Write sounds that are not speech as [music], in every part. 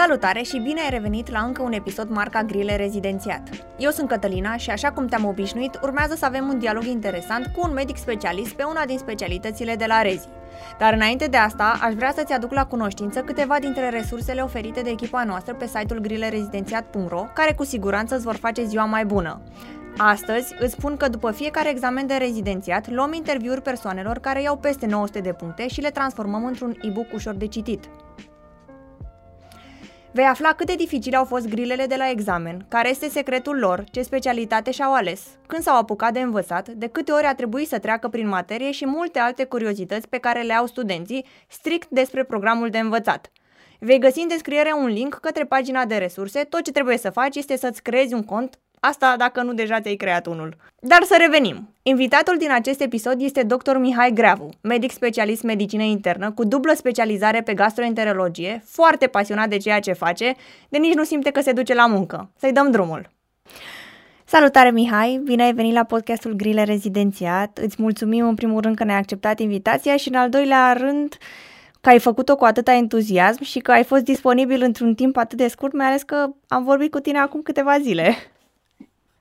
Salutare și bine ai revenit la încă un episod marca Grile Rezidențiat. Eu sunt Cătălina și așa cum te-am obișnuit, urmează să avem un dialog interesant cu un medic specialist pe una din specialitățile de la Rezi. Dar înainte de asta, aș vrea să-ți aduc la cunoștință câteva dintre resursele oferite de echipa noastră pe site-ul grilerezidențiat.ro, care cu siguranță îți vor face ziua mai bună. Astăzi îți spun că după fiecare examen de rezidențiat luăm interviuri persoanelor care iau peste 900 de puncte și le transformăm într-un e-book ușor de citit. Vei afla cât de dificile au fost grilele de la examen, care este secretul lor, ce specialitate și-au ales, când s-au apucat de învățat, de câte ori a trebuit să treacă prin materie și multe alte curiozități pe care le au studenții strict despre programul de învățat. Vei găsi în descriere un link către pagina de resurse, tot ce trebuie să faci este să-ți creezi un cont Asta dacă nu deja ți-ai creat unul. Dar să revenim. Invitatul din acest episod este dr. Mihai Greavu, medic specialist medicină internă cu dublă specializare pe gastroenterologie, foarte pasionat de ceea ce face, de nici nu simte că se duce la muncă. Să-i dăm drumul. Salutare Mihai, bine ai venit la podcastul Grile Rezidențiat. Îți mulțumim în primul rând că ne-ai acceptat invitația și în al doilea rând că ai făcut-o cu atâta entuziasm și că ai fost disponibil într-un timp atât de scurt, mai ales că am vorbit cu tine acum câteva zile.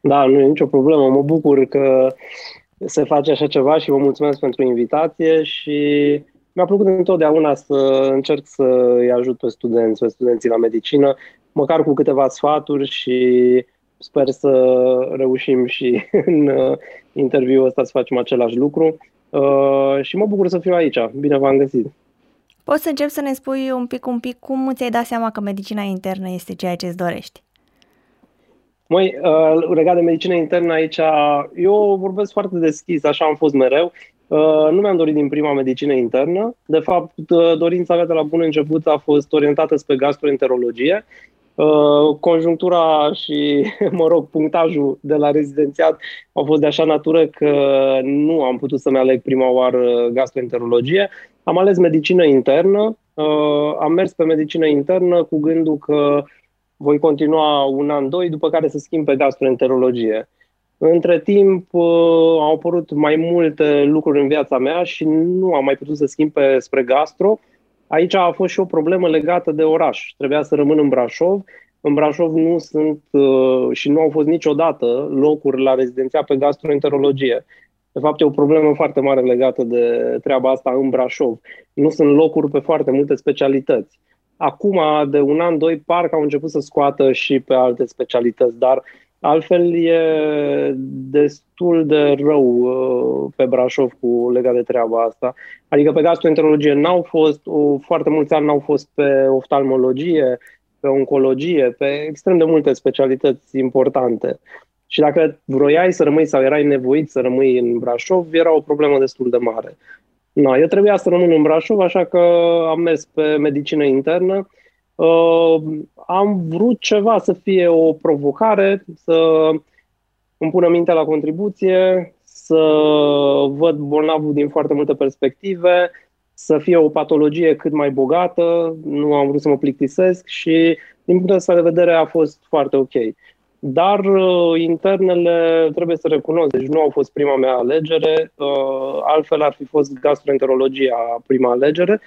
Da, nu e nicio problemă. Mă bucur că se face așa ceva și vă mulțumesc pentru invitație și mi-a plăcut întotdeauna să încerc să îi ajut pe studenți, pe studenții la medicină, măcar cu câteva sfaturi și sper să reușim și [laughs] în uh, interviul ăsta să facem același lucru. Uh, și mă bucur să fiu aici. Bine v-am găsit! Poți să încep să ne spui un pic, un pic, cum ți-ai dat seama că medicina internă este ceea ce îți dorești? Mai uh, legat de medicină internă aici, eu vorbesc foarte deschis, așa am fost mereu. Uh, nu mi-am dorit din prima medicină internă. De fapt, uh, dorința mea de la bun început a fost orientată spre gastroenterologie. Uh, conjunctura și, [laughs] mă rog, punctajul de la rezidențiat au fost de așa natură că nu am putut să-mi aleg prima oară gastroenterologie. Am ales medicină internă, uh, am mers pe medicină internă cu gândul că voi continua un an, doi, după care să schimb pe gastroenterologie. Între timp uh, au apărut mai multe lucruri în viața mea și nu am mai putut să schimb pe, spre gastro. Aici a fost și o problemă legată de oraș. Trebuia să rămân în Brașov. În Brașov nu sunt uh, și nu au fost niciodată locuri la rezidenția pe gastroenterologie. De fapt, e o problemă foarte mare legată de treaba asta în Brașov. Nu sunt locuri pe foarte multe specialități. Acum, de un an, doi, parcă au început să scoată și pe alte specialități, dar altfel e destul de rău uh, pe Brașov cu legat de treaba asta. Adică pe gastroenterologie n-au fost, o, foarte mulți ani n-au fost pe oftalmologie, pe oncologie, pe extrem de multe specialități importante. Și dacă vroiai să rămâi sau erai nevoit să rămâi în Brașov, era o problemă destul de mare. No, eu trebuia să rămân în Brașov, așa că am mers pe medicină internă. Uh, am vrut ceva să fie o provocare, să îmi pună mintea la contribuție, să văd bolnavul din foarte multe perspective, să fie o patologie cât mai bogată, nu am vrut să mă plictisesc și din punctul ăsta de vedere a fost foarte ok. Dar uh, internele, trebuie să recunosc, deci nu au fost prima mea alegere, uh, altfel ar fi fost gastroenterologia prima alegere.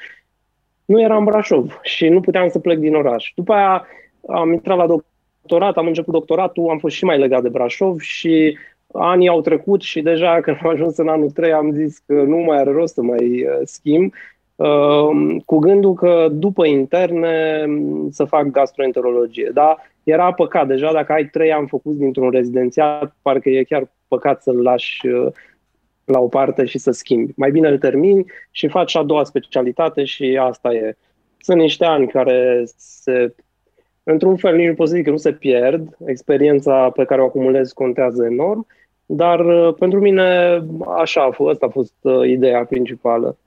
Nu eram în Brașov și nu puteam să plec din oraș. După aia am intrat la doctorat, am început doctoratul, am fost și mai legat de Brașov și anii au trecut și deja [laughs] când am ajuns în anul 3 am zis că nu mai are rost să mai uh, schimb, uh, cu gândul că după interne să fac gastroenterologie. Dar era păcat. Deja dacă ai trei ani făcut dintr-un rezidențiat, parcă e chiar păcat să-l lași uh, la o parte și să schimbi. Mai bine îl termini și faci a doua specialitate și asta e. Sunt niște ani care se, într-un fel, nici nu pot să zic că nu se pierd. Experiența pe care o acumulez contează enorm, dar uh, pentru mine așa a fost, asta a fost uh, ideea principală.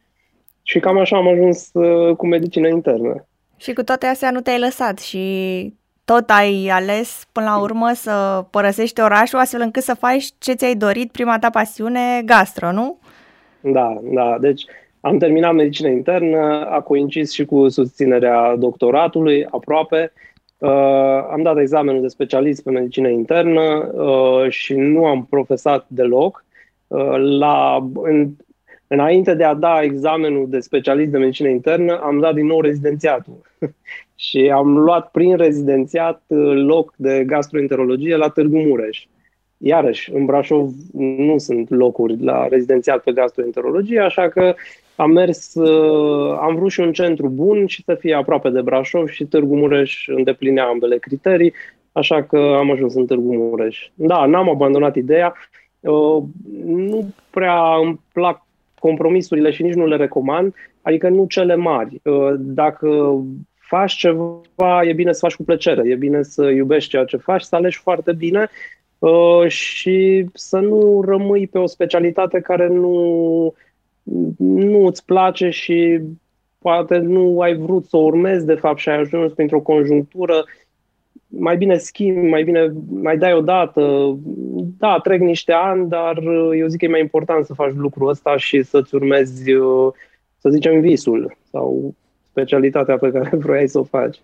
Și cam așa am ajuns cu medicină internă. Și cu toate astea nu te-ai lăsat și tot ai ales până la urmă să părăsești orașul astfel încât să faci ce ți-ai dorit, prima ta pasiune, gastro, nu? Da, da. Deci am terminat medicină internă, a coincis și cu susținerea doctoratului, aproape. Uh, am dat examenul de specialist pe medicină internă uh, și nu am profesat deloc. Uh, la, în, înainte de a da examenul de specialist de medicină internă, am dat din nou rezidențiatul. [laughs] și am luat prin rezidențiat uh, loc de gastroenterologie la Târgu Mureș. Iarăși, în Brașov nu sunt locuri la rezidențiat pe gastroenterologie, așa că am mers, uh, am vrut și un centru bun și să fie aproape de Brașov și Târgu Mureș îndeplinea ambele criterii, așa că am ajuns în Târgu Mureș. Da, n-am abandonat ideea, uh, nu prea îmi plac compromisurile și nici nu le recomand, adică nu cele mari. Uh, dacă faci ceva, e bine să faci cu plăcere, e bine să iubești ceea ce faci, să alegi foarte bine și să nu rămâi pe o specialitate care nu nu îți place și poate nu ai vrut să o urmezi de fapt și ai ajuns printr-o conjunctură, mai bine schimbi, mai bine mai dai o dată. Da, trec niște ani, dar eu zic că e mai important să faci lucrul ăsta și să-ți urmezi, să zicem, visul sau specialitatea pe care vroiai să o faci.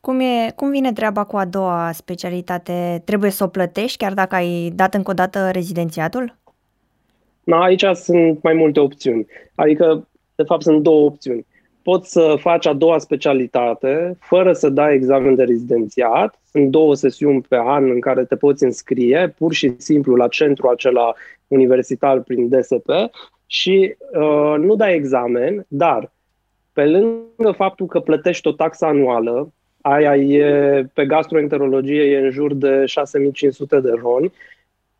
Cum, e, cum vine treaba cu a doua specialitate? Trebuie să o plătești chiar dacă ai dat încă o dată rezidențiatul? Da, aici sunt mai multe opțiuni. Adică, de fapt, sunt două opțiuni. Poți să faci a doua specialitate fără să dai examen de rezidențiat. Sunt două sesiuni pe an în care te poți înscrie pur și simplu la centru acela universitar prin DSP și uh, nu dai examen, dar pe lângă faptul că plătești o taxă anuală, aia e, pe gastroenterologie e în jur de 6500 de roni,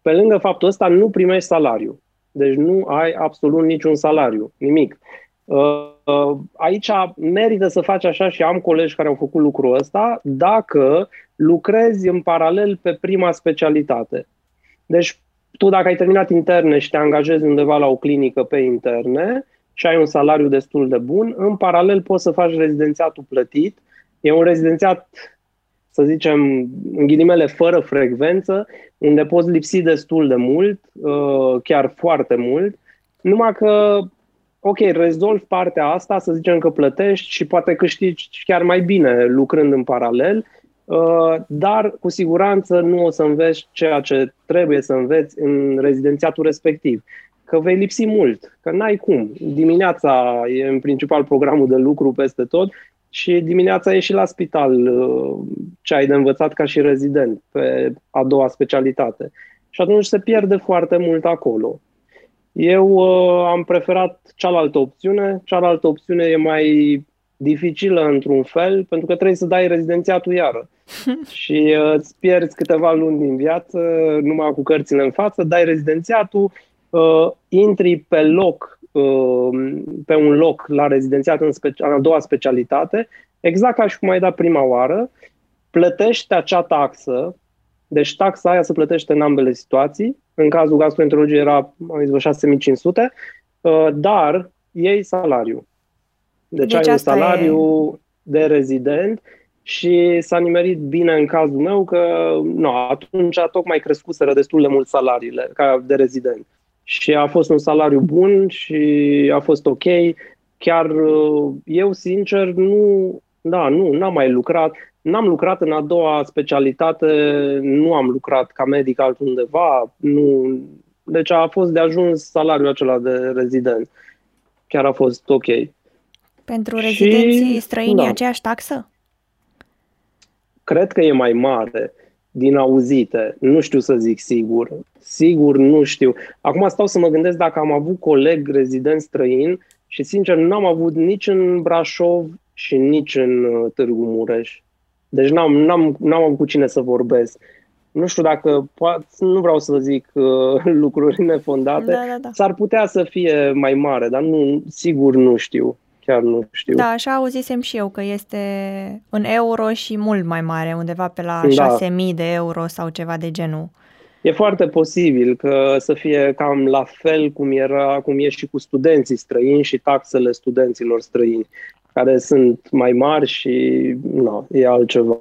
pe lângă faptul ăsta nu primești salariu. Deci nu ai absolut niciun salariu, nimic. Uh, uh, aici merită să faci așa și am colegi care au făcut lucrul ăsta dacă lucrezi în paralel pe prima specialitate. Deci tu dacă ai terminat interne și te angajezi undeva la o clinică pe interne și ai un salariu destul de bun, în paralel poți să faci rezidențiatul plătit. E un rezidențiat să zicem, în ghilimele, fără frecvență, unde poți lipsi destul de mult, uh, chiar foarte mult, numai că, ok, rezolvi partea asta, să zicem că plătești și poate câștigi chiar mai bine lucrând în paralel, uh, dar cu siguranță nu o să înveți ceea ce trebuie să înveți în rezidențiatul respectiv. Că vei lipsi mult, că n-ai cum. Dimineața e în principal programul de lucru peste tot și dimineața ieși la spital uh, ce ai de învățat ca și rezident pe a doua specialitate. Și atunci se pierde foarte mult acolo. Eu uh, am preferat cealaltă opțiune. Cealaltă opțiune e mai dificilă într-un fel, pentru că trebuie să dai rezidențiatul iară. [laughs] și uh, îți pierzi câteva luni din viață, numai cu cărțile în față, dai rezidențiatul, uh, intri pe loc Um, pe un loc la rezidențiat în, speci- în a doua specialitate, exact ca și cum ai dat prima oară, plătești acea taxă, deci taxa aia se plătește în ambele situații, în cazul gastroenterologiei era, am zis, 6500, uh, dar iei salariu. Deci, deci ai un salariu e... de rezident și s-a nimerit bine în cazul meu că nu, atunci a tocmai crescuseră destul de mult salariile ca de rezident și a fost un salariu bun și a fost ok. Chiar uh, eu, sincer, nu, da, nu, n-am mai lucrat. N-am lucrat în a doua specialitate, nu am lucrat ca medic altundeva, nu, deci a fost de ajuns salariul acela de rezident. Chiar a fost ok. Pentru rezidenții și, străini da. aceeași taxă? Cred că e mai mare din auzite. Nu știu să zic sigur. Sigur nu știu. Acum stau să mă gândesc dacă am avut coleg rezident străin și sincer n-am avut nici în Brașov și nici în uh, Târgu Mureș. Deci n-am, n-am, n-am avut cu cine să vorbesc. Nu știu dacă, poate, nu vreau să zic uh, lucruri nefondate, da, da, da. s-ar putea să fie mai mare, dar nu, sigur nu știu chiar nu știu. Da, așa auzisem și eu că este în euro și mult mai mare, undeva pe la da. 6.000 de euro sau ceva de genul. E foarte posibil că să fie cam la fel cum, era, cum e și cu studenții străini și taxele studenților străini, care sunt mai mari și nu, e altceva.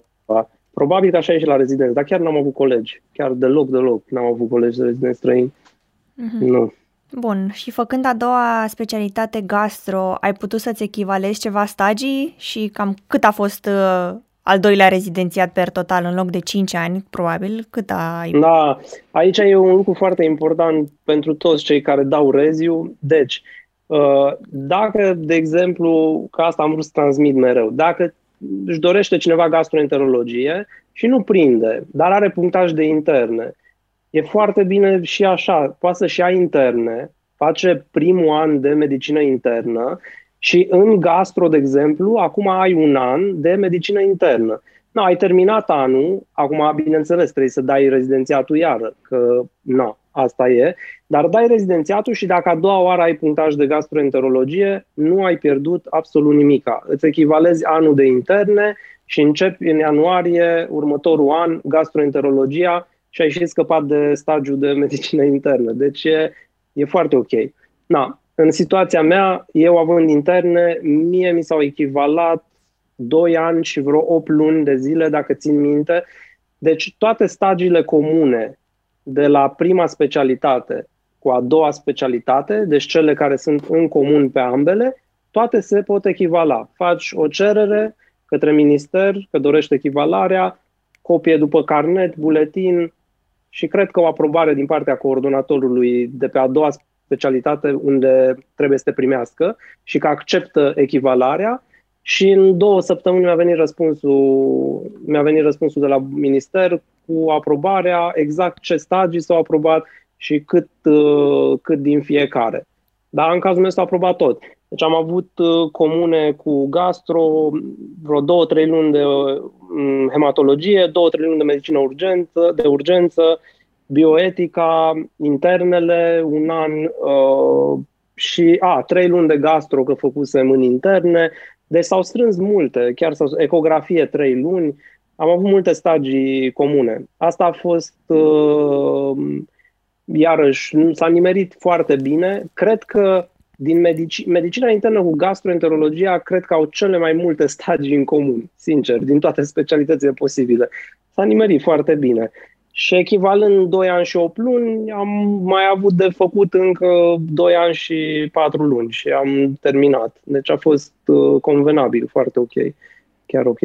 Probabil că așa e și la rezidenți, dar chiar n-am avut colegi, chiar deloc, deloc n-am avut colegi de rezidenți străini. Mm-hmm. Nu. Bun, și făcând a doua specialitate gastro, ai putut să-ți echivalezi ceva stagii și cam cât a fost uh, al doilea rezidențiat per total, în loc de 5 ani, probabil, cât ai? Da, aici e un lucru foarte important pentru toți cei care dau reziu. Deci, Uh, dacă, de exemplu, că asta am vrut să transmit mereu, dacă își dorește cineva gastroenterologie și nu prinde, dar are punctaj de interne, e foarte bine și așa, poate să-și ia interne, face primul an de medicină internă și în gastro, de exemplu, acum ai un an de medicină internă. Nu, ai terminat anul, acum, bineînțeles, trebuie să dai rezidențiatul iară, că nu, asta e, dar dai rezidențiatul și dacă a doua oară ai punctaj de gastroenterologie, nu ai pierdut absolut nimica. Îți echivalezi anul de interne și începi în ianuarie următorul an gastroenterologia și ai și scăpat de stagiul de medicină internă. Deci e, e foarte ok. Na, în situația mea, eu având interne, mie mi s-au echivalat 2 ani și vreo 8 luni de zile, dacă țin minte. Deci toate stagiile comune de la prima specialitate cu a doua specialitate, deci cele care sunt în comun pe ambele, toate se pot echivala. Faci o cerere către minister că dorește echivalarea, copie după carnet, buletin și cred că o aprobare din partea coordonatorului de pe a doua specialitate unde trebuie să te primească și că acceptă echivalarea și în două săptămâni mi-a venit răspunsul, mi-a venit răspunsul de la minister cu aprobarea, exact ce stagii s-au aprobat și cât, uh, cât din fiecare. Dar în cazul meu s-a aprobat tot. Deci am avut uh, comune cu gastro, vreo două, trei luni de um, hematologie, două, trei luni de medicină urgență, de urgență, bioetica, internele, un an uh, și a, trei luni de gastro că făcusem în interne, deci s-au strâns multe, chiar s-au, ecografie trei luni, am avut multe stagii comune. Asta a fost, uh, iarăși, s-a nimerit foarte bine. Cred că din medici- medicina internă cu gastroenterologia, cred că au cele mai multe stagii în comun, sincer, din toate specialitățile posibile. S-a nimerit foarte bine. Și echivalent 2 ani și 8 luni, am mai avut de făcut încă 2 ani și 4 luni și am terminat. Deci a fost uh, convenabil, foarte ok, chiar ok.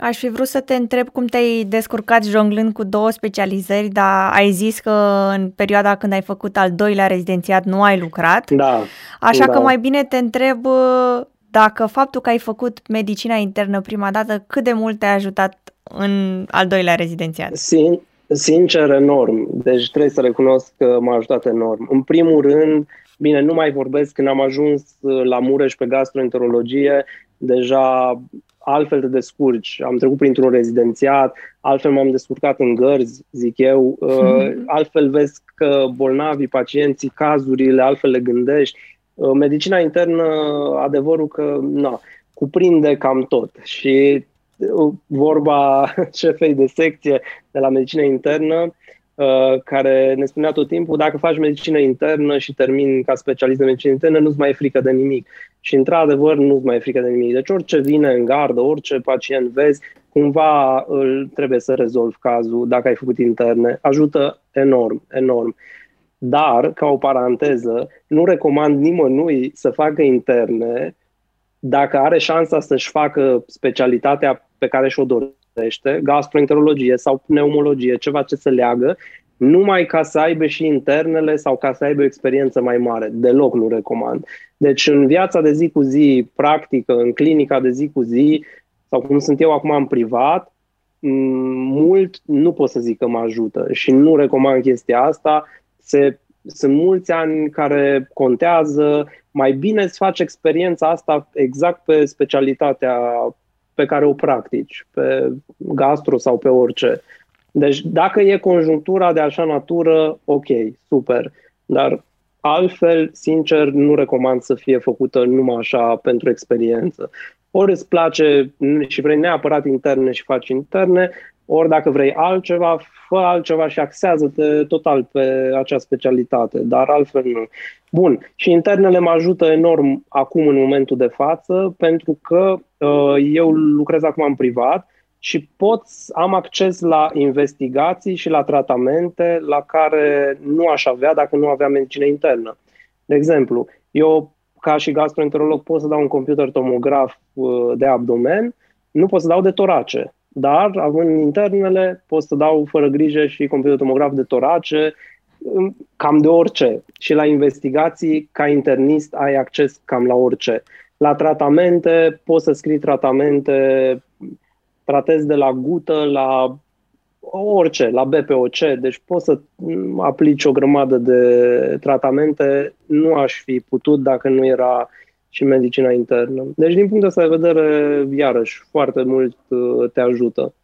Aș fi vrut să te întreb cum te-ai descurcat jonglând cu două specializări, dar ai zis că în perioada când ai făcut al doilea rezidențiat nu ai lucrat. Da. Așa da. că mai bine te întreb uh, dacă faptul că ai făcut medicina internă prima dată, cât de mult te-a ajutat în al doilea rezidențiat? Sin- sincer, enorm. Deci trebuie să recunosc că m-a ajutat enorm. În primul rând, bine, nu mai vorbesc, când am ajuns la Mureș pe gastroenterologie, deja altfel te descurci. Am trecut printr-un rezidențiat, altfel m-am descurcat în gărzi, zic eu, uh, [laughs] altfel vezi că bolnavii, pacienții, cazurile, altfel le gândești. Uh, medicina internă, adevărul că na, cuprinde cam tot și uh, vorba [laughs] șefei de secție de la medicina internă, Uh, care ne spunea tot timpul, dacă faci medicină internă și termini ca specialist de medicină internă, nu-ți mai e frică de nimic. Și într-adevăr nu-ți mai e frică de nimic. Deci orice vine în gardă, orice pacient vezi, cumva îl trebuie să rezolvi cazul dacă ai făcut interne. Ajută enorm, enorm. Dar, ca o paranteză, nu recomand nimănui să facă interne dacă are șansa să-și facă specialitatea pe care și-o dorește găsește, gastroenterologie sau pneumologie, ceva ce se leagă, numai ca să aibă și internele sau ca să aibă o experiență mai mare. Deloc nu recomand. Deci în viața de zi cu zi, practică, în clinica de zi cu zi, sau cum sunt eu acum în privat, mult nu pot să zic că mă ajută și nu recomand chestia asta. Se, sunt mulți ani care contează, mai bine să faci experiența asta exact pe specialitatea pe care o practici, pe gastro sau pe orice. Deci dacă e conjunctura de așa natură, ok, super. Dar altfel, sincer, nu recomand să fie făcută numai așa pentru experiență. Ori îți place și vrei neapărat interne și faci interne, ori dacă vrei altceva, fă altceva și axează-te total pe acea specialitate, dar altfel nu. Bun, și internele mă ajută enorm acum în momentul de față, pentru că uh, eu lucrez acum în privat și pot, am acces la investigații și la tratamente la care nu aș avea dacă nu aveam medicină internă. De exemplu, eu ca și gastroenterolog pot să dau un computer tomograf uh, de abdomen, nu pot să dau de torace dar având internele, pot să dau fără grijă și computer tomograf de torace cam de orice. Și la investigații, ca internist, ai acces cam la orice. La tratamente, poți să scrii tratamente, tratezi de la gută la orice, la BPOC, deci poți să aplici o grămadă de tratamente. Nu aș fi putut dacă nu era și medicina internă. Deci, din punctul ăsta de vedere, iarăși, foarte mult uh, te ajută.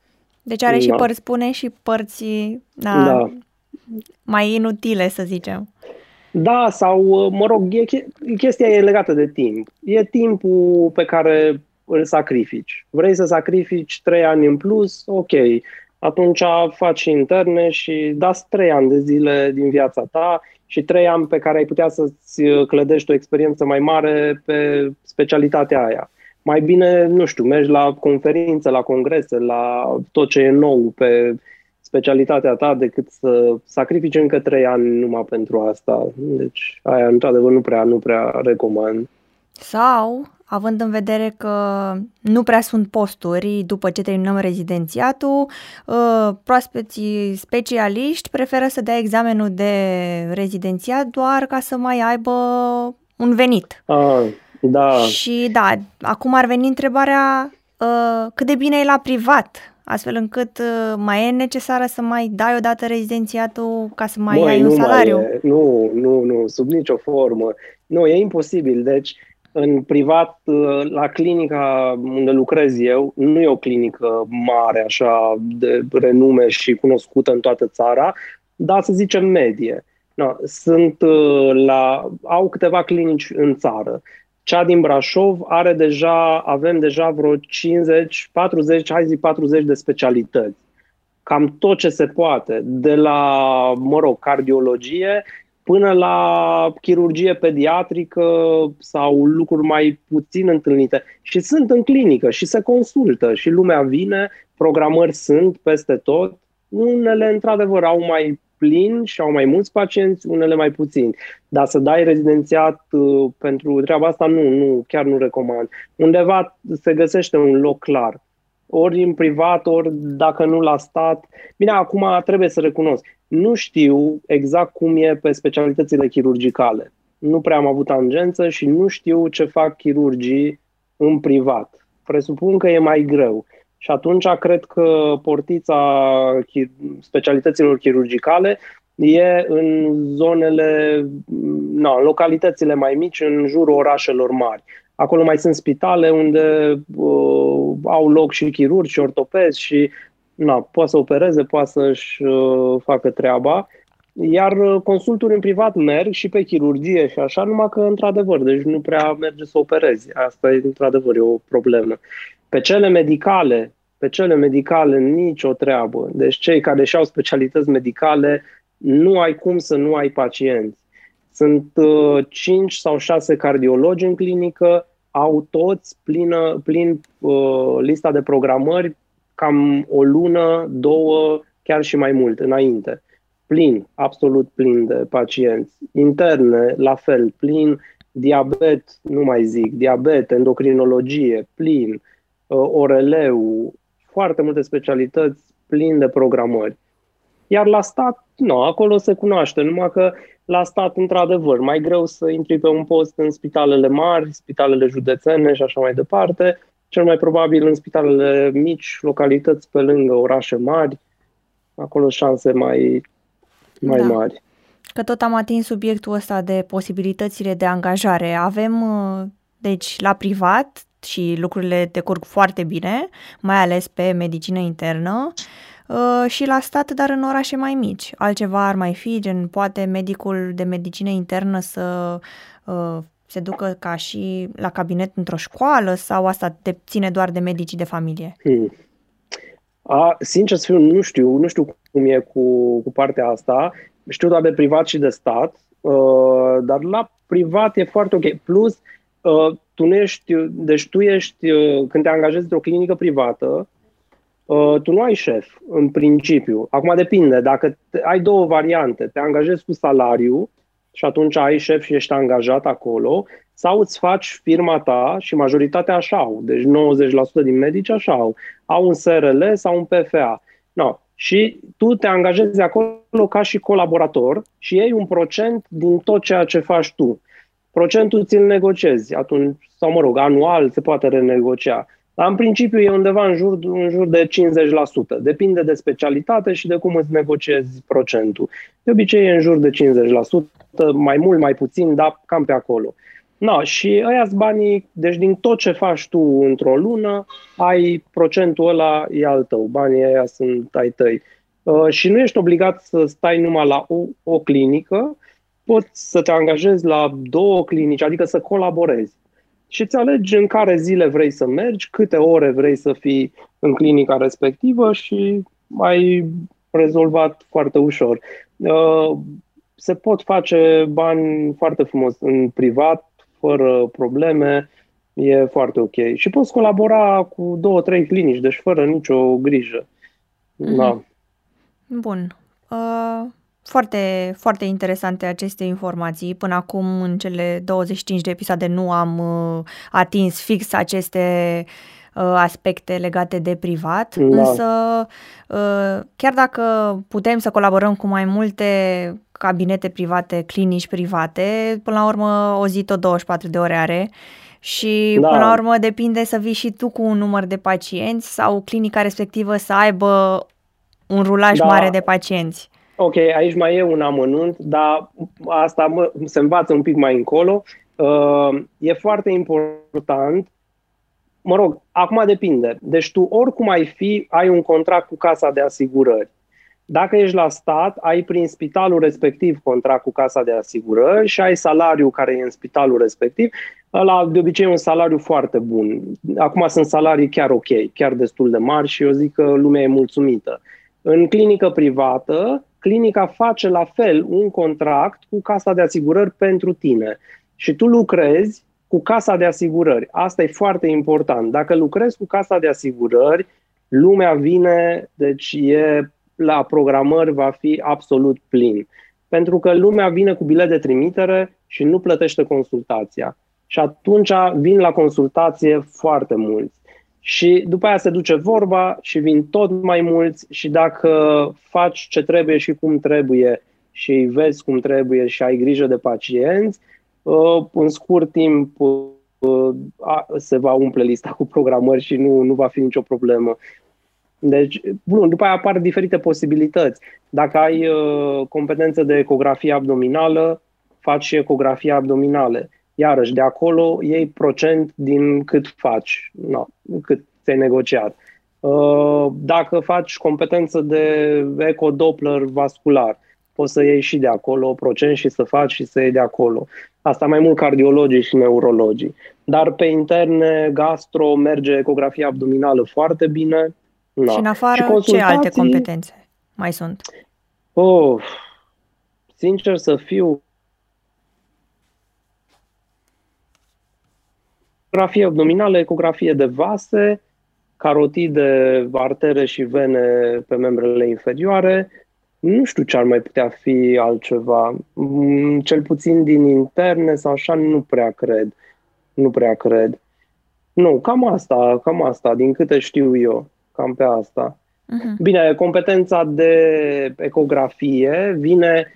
Deci are da. și părți bune și părți da, da. mai inutile, să zicem. Da, sau, uh, mă rog, e, chestia e legată de timp. E timpul pe care îl sacrifici. Vrei să sacrifici trei ani în plus? Ok. Atunci faci interne și dați trei ani de zile din viața ta și trei ani pe care ai putea să-ți clădești o experiență mai mare pe specialitatea aia. Mai bine, nu știu, mergi la conferințe, la congrese, la tot ce e nou pe specialitatea ta decât să sacrifici încă trei ani numai pentru asta. Deci aia, într-adevăr, nu prea, nu prea recomand. Sau, având în vedere că nu prea sunt posturi după ce terminăm rezidențiatul, ă, proaspeții specialiști preferă să dea examenul de rezidențiat doar ca să mai aibă un venit. Ah, da. Și da, acum ar veni întrebarea ă, cât de bine e la privat astfel încât uh, mai e necesară să mai dai odată rezidențiatul ca să mai Băi, ai un salariu? Mai e. Nu, nu, nu, sub nicio formă. Nu, e imposibil. Deci, în privat, uh, la clinica unde lucrez eu, nu e o clinică mare, așa, de renume și cunoscută în toată țara, dar să zicem medie. No, sunt uh, la, au câteva clinici în țară. Cea din Brașov are deja, avem deja vreo 50, 40, hai zi 40 de specialități. Cam tot ce se poate, de la, mă rog, cardiologie până la chirurgie pediatrică sau lucruri mai puțin întâlnite. Și sunt în clinică și se consultă și lumea vine, programări sunt peste tot. Unele, într-adevăr, au mai plin și au mai mulți pacienți, unele mai puțini. Dar să dai rezidențiat uh, pentru treaba asta, nu, nu, chiar nu recomand. Undeva se găsește un loc clar. Ori în privat, ori dacă nu la stat. Bine, acum trebuie să recunosc. Nu știu exact cum e pe specialitățile chirurgicale. Nu prea am avut tangență și nu știu ce fac chirurgii în privat. Presupun că e mai greu. Și atunci cred că portița specialităților chirurgicale e în zonele, na, în localitățile mai mici, în jurul orașelor mari. Acolo mai sunt spitale unde uh, au loc și chirurgi și ortopezi și na, poate să opereze, poate să-și uh, facă treaba. Iar uh, consulturi în privat merg și pe chirurgie și așa, numai că, într-adevăr, deci nu prea merge să operezi. Asta e, într-adevăr, e o problemă. Pe cele medicale, pe cele medicale nicio treabă. Deci cei care și-au specialități medicale, nu ai cum să nu ai pacienți. Sunt uh, 5 sau 6 cardiologi în clinică, au toți plină, plin uh, lista de programări cam o lună, două, chiar și mai mult înainte. Plin, absolut plin de pacienți. Interne, la fel, plin, diabet, nu mai zic, diabet, endocrinologie, plin, uh, oreleu, foarte multe specialități plin de programări. Iar la stat, nu, acolo se cunoaște, numai că la stat, într-adevăr, mai greu să intri pe un post în spitalele mari, spitalele județene și așa mai departe, cel mai probabil în spitalele mici, localități pe lângă orașe mari, acolo șanse mai, mai da. mari. Că tot am atins subiectul ăsta de posibilitățile de angajare. Avem, uh, deci, la privat, și lucrurile decurg foarte bine, mai ales pe medicină internă uh, și la stat, dar în orașe mai mici. Altceva ar mai fi, gen poate medicul de medicină internă să uh, se ducă ca și la cabinet într-o școală sau asta te ține doar de medicii de familie? Hmm. A, sincer să fiu, nu știu, nu știu cum e cu, cu partea asta. Știu doar de privat și de stat, uh, dar la privat e foarte ok. Plus, uh, tu nu ești, deci tu ești, uh, când te angajezi într-o clinică privată, uh, tu nu ai șef, în principiu. Acum depinde, dacă ai două variante, te angajezi cu salariu și atunci ai șef și ești angajat acolo, sau îți faci firma ta și majoritatea așa au, deci 90% din medici așa au, au un SRL sau un PFA. No, și tu te angajezi acolo ca și colaborator și iei un procent din tot ceea ce faci tu. Procentul ți-l negociezi atunci, sau mă rog, anual se poate renegocia. Dar în principiu e undeva în jur, în jur de 50%. Depinde de specialitate și de cum îți negociezi procentul. De obicei e în jur de 50%, mai mult, mai puțin, dar cam pe acolo. Na, și ăia banii, deci din tot ce faci tu într-o lună, ai procentul ăla, e al tău, banii ăia sunt ai tăi. Uh, și nu ești obligat să stai numai la o, o clinică, poți să te angajezi la două clinici, adică să colaborezi. Și îți alegi în care zile vrei să mergi, câte ore vrei să fii în clinica respectivă și ai rezolvat foarte ușor. Uh, se pot face bani foarte frumos în privat, fără probleme, e foarte ok. Și poți colabora cu două, trei clinici, deci fără nicio grijă. Mm-hmm. Da. Bun. Uh, foarte, foarte interesante aceste informații. Până acum, în cele 25 de episoade, nu am uh, atins fix aceste uh, aspecte legate de privat, da. însă uh, chiar dacă putem să colaborăm cu mai multe cabinete private, clinici private, până la urmă o zi tot 24 de ore are și da. până la urmă depinde să vii și tu cu un număr de pacienți sau clinica respectivă să aibă un rulaj da. mare de pacienți. Ok, aici mai e un amănunt, dar asta mă, se învață un pic mai încolo. Uh, e foarte important, mă rog, acum depinde. Deci tu oricum ai fi, ai un contract cu casa de asigurări. Dacă ești la stat, ai prin spitalul respectiv contract cu casa de asigurări și ai salariul care e în spitalul respectiv. Ăla de obicei e un salariu foarte bun. Acum sunt salarii chiar ok, chiar destul de mari și eu zic că lumea e mulțumită. În clinică privată, clinica face la fel un contract cu casa de asigurări pentru tine. Și tu lucrezi cu casa de asigurări. Asta e foarte important. Dacă lucrezi cu casa de asigurări, lumea vine, deci e la programări va fi absolut plin. Pentru că lumea vine cu bilet de trimitere și nu plătește consultația. Și atunci vin la consultație foarte mulți. Și după aia se duce vorba și vin tot mai mulți și dacă faci ce trebuie și cum trebuie și îi vezi cum trebuie și ai grijă de pacienți, uh, în scurt timp uh, se va umple lista cu programări și nu, nu va fi nicio problemă. Deci, bun, după aia apar diferite posibilități. Dacă ai uh, competență de ecografie abdominală, faci și ecografie abdominale. Iarăși, de acolo iei procent din cât faci, no, cât ți-ai negociat. Uh, dacă faci competență de ecodoppler vascular, poți să iei și de acolo procent și să faci și să iei de acolo. Asta mai mult cardiologii și neurologii. Dar pe interne, gastro, merge ecografia abdominală foarte bine, da. Și în afară, și consultații... ce alte competențe mai sunt? Oh, sincer să fiu, ecografie abdominală, ecografie de vase, carotide, artere și vene pe membrele inferioare. Nu știu ce ar mai putea fi altceva. Mm, cel puțin din interne sau așa, nu prea cred. Nu prea cred. Nu, cam asta, cam asta, din câte știu eu cam pe asta. Uh-huh. Bine, competența de ecografie vine,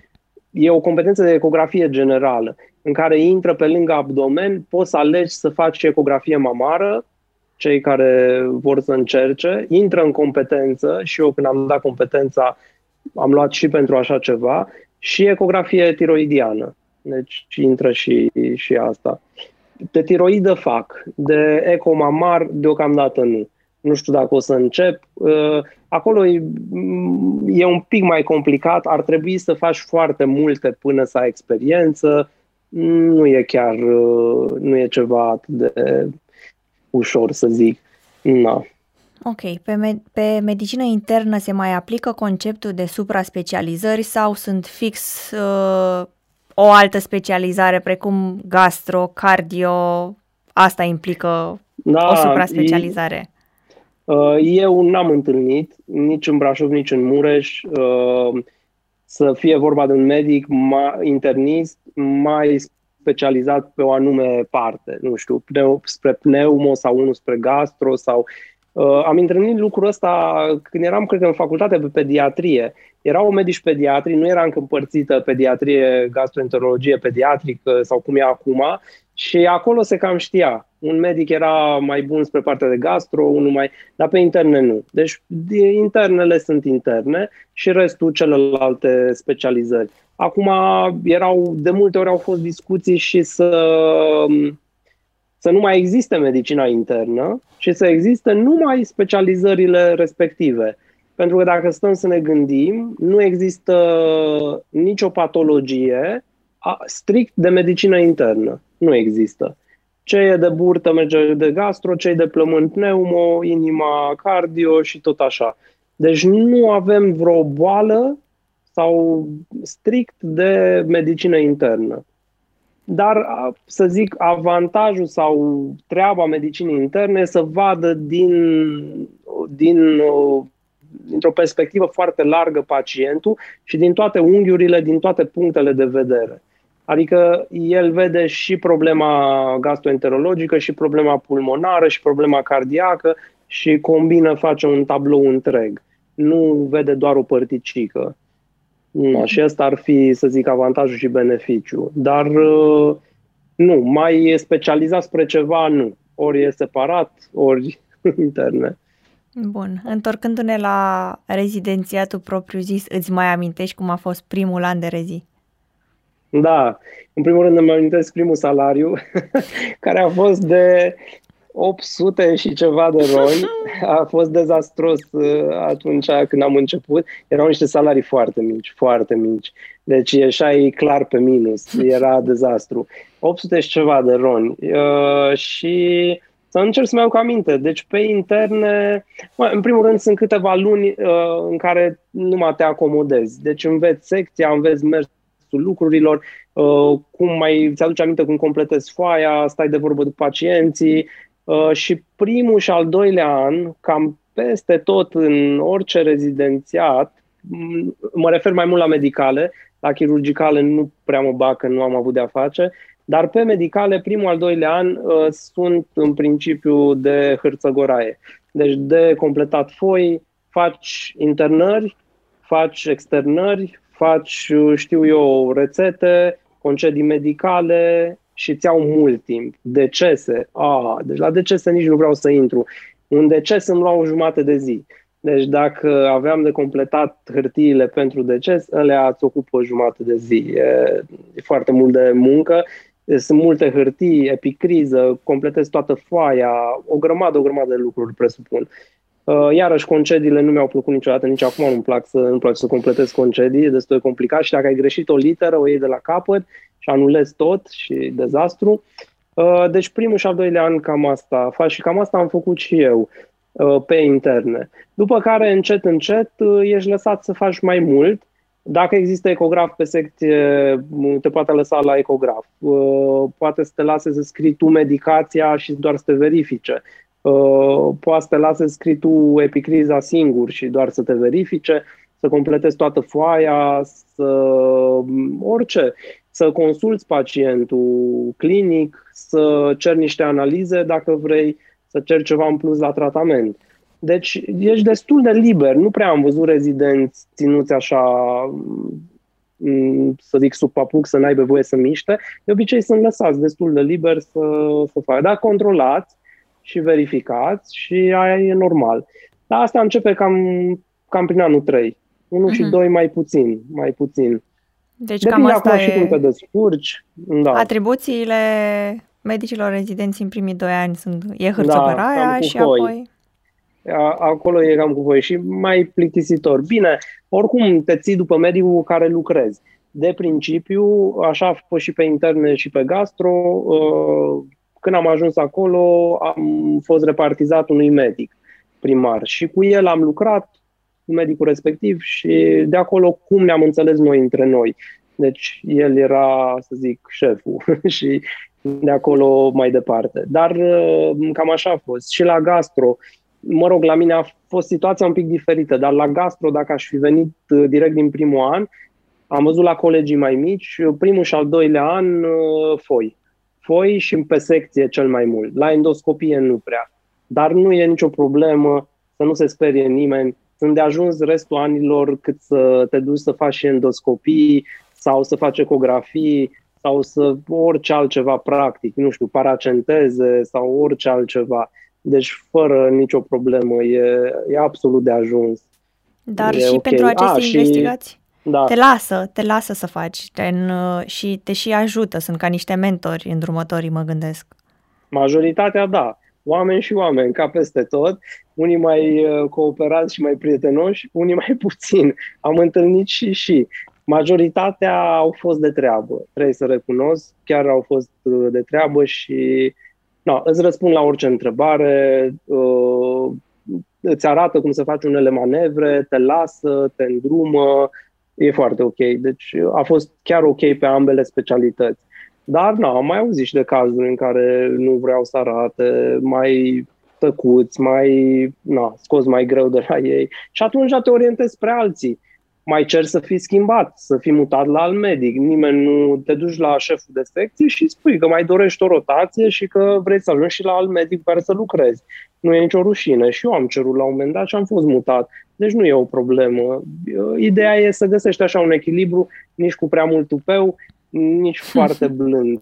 e o competență de ecografie generală, în care intră pe lângă abdomen, poți să alegi să faci ecografie mamară, cei care vor să încerce, intră în competență și eu când am dat competența am luat și pentru așa ceva, și ecografie tiroidiană. Deci intră și, și asta. De tiroidă fac, de ecomamar deocamdată nu nu știu dacă o să încep. Uh, acolo e, e un pic mai complicat, ar trebui să faci foarte multe până să ai experiență. Nu e chiar, uh, nu e ceva atât de ușor să zic. Na. Ok, pe, med- pe medicină internă se mai aplică conceptul de supra-specializări sau sunt fix uh, o altă specializare precum gastro, cardio, asta implică da, o supra-specializare? Uh, eu n-am întâlnit, nici în Brașov, nici în Mureș, uh, să fie vorba de un medic mai internist mai specializat pe o anume parte, nu știu, pneu, spre pneumo sau unul spre gastro sau Uh, am întâlnit lucrul ăsta când eram, cred că, în facultate pe pediatrie. Erau medici pediatri, nu era încă împărțită pediatrie, gastroenterologie pediatrică sau cum e acum, și acolo se cam știa. Un medic era mai bun spre partea de gastro, unul mai... dar pe interne nu. Deci internele sunt interne și restul celelalte specializări. Acum erau, de multe ori au fost discuții și să, să nu mai existe medicina internă și să existe numai specializările respective. Pentru că dacă stăm să ne gândim, nu există nicio patologie strict de medicină internă. Nu există. Ce e de burtă merge de gastro, ce e de plământ pneumo, inima cardio și tot așa. Deci nu avem vreo boală sau strict de medicină internă. Dar, să zic, avantajul sau treaba medicinii interne să vadă din, din, dintr-o perspectivă foarte largă pacientul și din toate unghiurile, din toate punctele de vedere. Adică el vede și problema gastroenterologică, și problema pulmonară, și problema cardiacă și combină, face un tablou întreg. Nu vede doar o părticică. No, și asta ar fi, să zic, avantajul și beneficiu. Dar uh, nu, mai e specializat spre ceva, nu. Ori e separat, ori [laughs] interne. Bun. Întorcându-ne la rezidențiatul propriu-zis, îți mai amintești cum a fost primul an de rezi? Da. În primul rând îmi amintesc primul salariu, [laughs] care a fost de 800 și ceva de roni. [laughs] A fost dezastros uh, atunci când am început. Erau niște salarii foarte mici, foarte mici. Deci ieșai clar pe minus. Era dezastru. 800 și ceva de roni. Uh, și să încerc să-mi iau aminte. Deci pe interne, mă, în primul rând sunt câteva luni uh, în care nu mă te acomodezi. Deci înveți secția, înveți mersul lucrurilor, uh, cum mai ți-aduce aminte cum completezi foaia, stai de vorbă cu pacienții, Uh, și primul și al doilea an, cam peste tot în orice rezidențiat, mă refer mai mult la medicale, la chirurgicale nu prea mă bag, că nu am avut de-a face, dar pe medicale, primul, al doilea an uh, sunt în principiu de hârțăgoraie. Deci de completat foi, faci internări, faci externări, faci, știu eu, rețete, concedii medicale, și îți iau mult timp. Decese. Ah, deci la decese nici nu vreau să intru. Un deces îmi lua o jumătate de zi. Deci dacă aveam de completat hârtiile pentru deces, alea îți ocupă o jumătate de zi. E, e foarte mult de muncă. Sunt multe hârtii, epicriză, completez toată foaia, o grămadă, o grămadă de lucruri, presupun. Uh, iarăși, concediile nu mi-au plăcut niciodată, nici acum nu-mi plac să, nu plac să completez concedii, e destul de complicat și dacă ai greșit o literă, o iei de la capăt și anulezi tot și dezastru. Uh, deci primul și al doilea an cam asta fac și cam asta am făcut și eu uh, pe interne. După care, încet, încet, ești lăsat să faci mai mult. Dacă există ecograf pe secție, te poate lăsa la ecograf. Poate să te lase să scrii tu medicația și doar să te verifice. Uh, poate să te lase scrii tu epicriza singur și doar să te verifice, să completezi toată foaia, să orice, să consulți pacientul clinic, să ceri niște analize dacă vrei, să ceri ceva în plus la tratament. Deci ești destul de liber, nu prea am văzut rezidenți ținuți așa mm, să zic sub papuc, să n-aibă voie să miște, de obicei sunt lăsați destul de liber să, să facă. Dar controlați, și verificați și aia e normal. Dar asta începe cam, cam prin anul 3. 1 uh-huh. și 2 mhm. mai puțin, mai puțin. Deci Depinde cam asta și cum te descurci. Da. Atribuțiile medicilor rezidenți în primii doi ani sunt e hârțogăraia da, și voi. apoi... Acolo e cam cu voi și mai plictisitor. Bine, oricum te ții după medicul cu care lucrezi. De principiu, așa a fost și pe interne și pe gastro, uh, când am ajuns acolo, am fost repartizat unui medic primar și cu el am lucrat, cu medicul respectiv și de acolo cum ne-am înțeles noi între noi. Deci el era, să zic, șeful [laughs] și de acolo mai departe. Dar uh, cam așa a fost. Și la gastro, mă rog, la mine a fost situația un pic diferită, dar la gastro, dacă aș fi venit uh, direct din primul an, am văzut la colegii mai mici, primul și al doilea an, uh, foi foi și pe secție cel mai mult. La endoscopie nu prea. dar nu e nicio problemă să nu se sperie nimeni. Sunt de ajuns restul anilor cât să te duci să faci endoscopii sau să faci ecografii sau să orice altceva practic, nu știu, paracenteze sau orice altceva. Deci fără nicio problemă, e, e absolut de ajuns. Dar e și okay. pentru aceste A, investigații? Și, da. Te lasă, te lasă să faci ten, și te și ajută, sunt ca niște mentori îndrumătorii, mă gândesc. Majoritatea, da. Oameni și oameni, ca peste tot. Unii mai uh, cooperați și mai prietenoși, unii mai [laughs] puțin. Am întâlnit și și. Majoritatea au fost de treabă, trebuie să recunosc, chiar au fost uh, de treabă și na, îți răspund la orice întrebare, uh, îți arată cum să faci unele manevre, te lasă, te îndrumă, e foarte ok. Deci a fost chiar ok pe ambele specialități. Dar na, am mai auzit și de cazuri în care nu vreau să arate, mai tăcuți, mai na, scos mai greu de la ei. Și atunci te orientezi spre alții mai cer să fii schimbat, să fii mutat la alt medic. Nimeni nu te duci la șeful de secție și spui că mai dorești o rotație și că vrei să ajungi și la alt medic care să lucrezi. Nu e nicio rușine. Și eu am cerut la un moment dat și am fost mutat. Deci nu e o problemă. Ideea e să găsești așa un echilibru, nici cu prea mult tupeu, nici [laughs] foarte blând.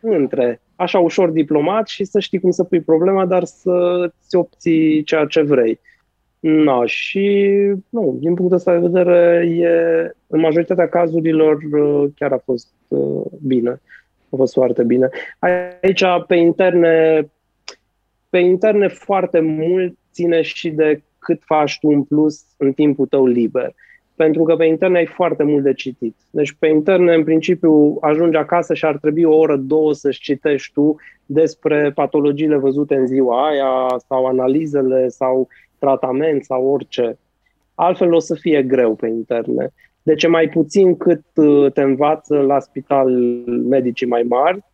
Între așa ușor diplomat și să știi cum să pui problema, dar să-ți obții ceea ce vrei. No, și nu, din punctul ăsta de vedere, e, în majoritatea cazurilor uh, chiar a fost uh, bine. A fost foarte bine. Aici, pe interne, pe interne foarte mult ține și de cât faci tu în plus în timpul tău liber. Pentru că pe interne ai foarte mult de citit. Deci pe interne, în principiu, ajungi acasă și ar trebui o oră, două să-și citești tu despre patologiile văzute în ziua aia sau analizele sau tratament sau orice. Altfel o să fie greu pe interne. De ce mai puțin cât uh, te învață la spital medicii mai mari,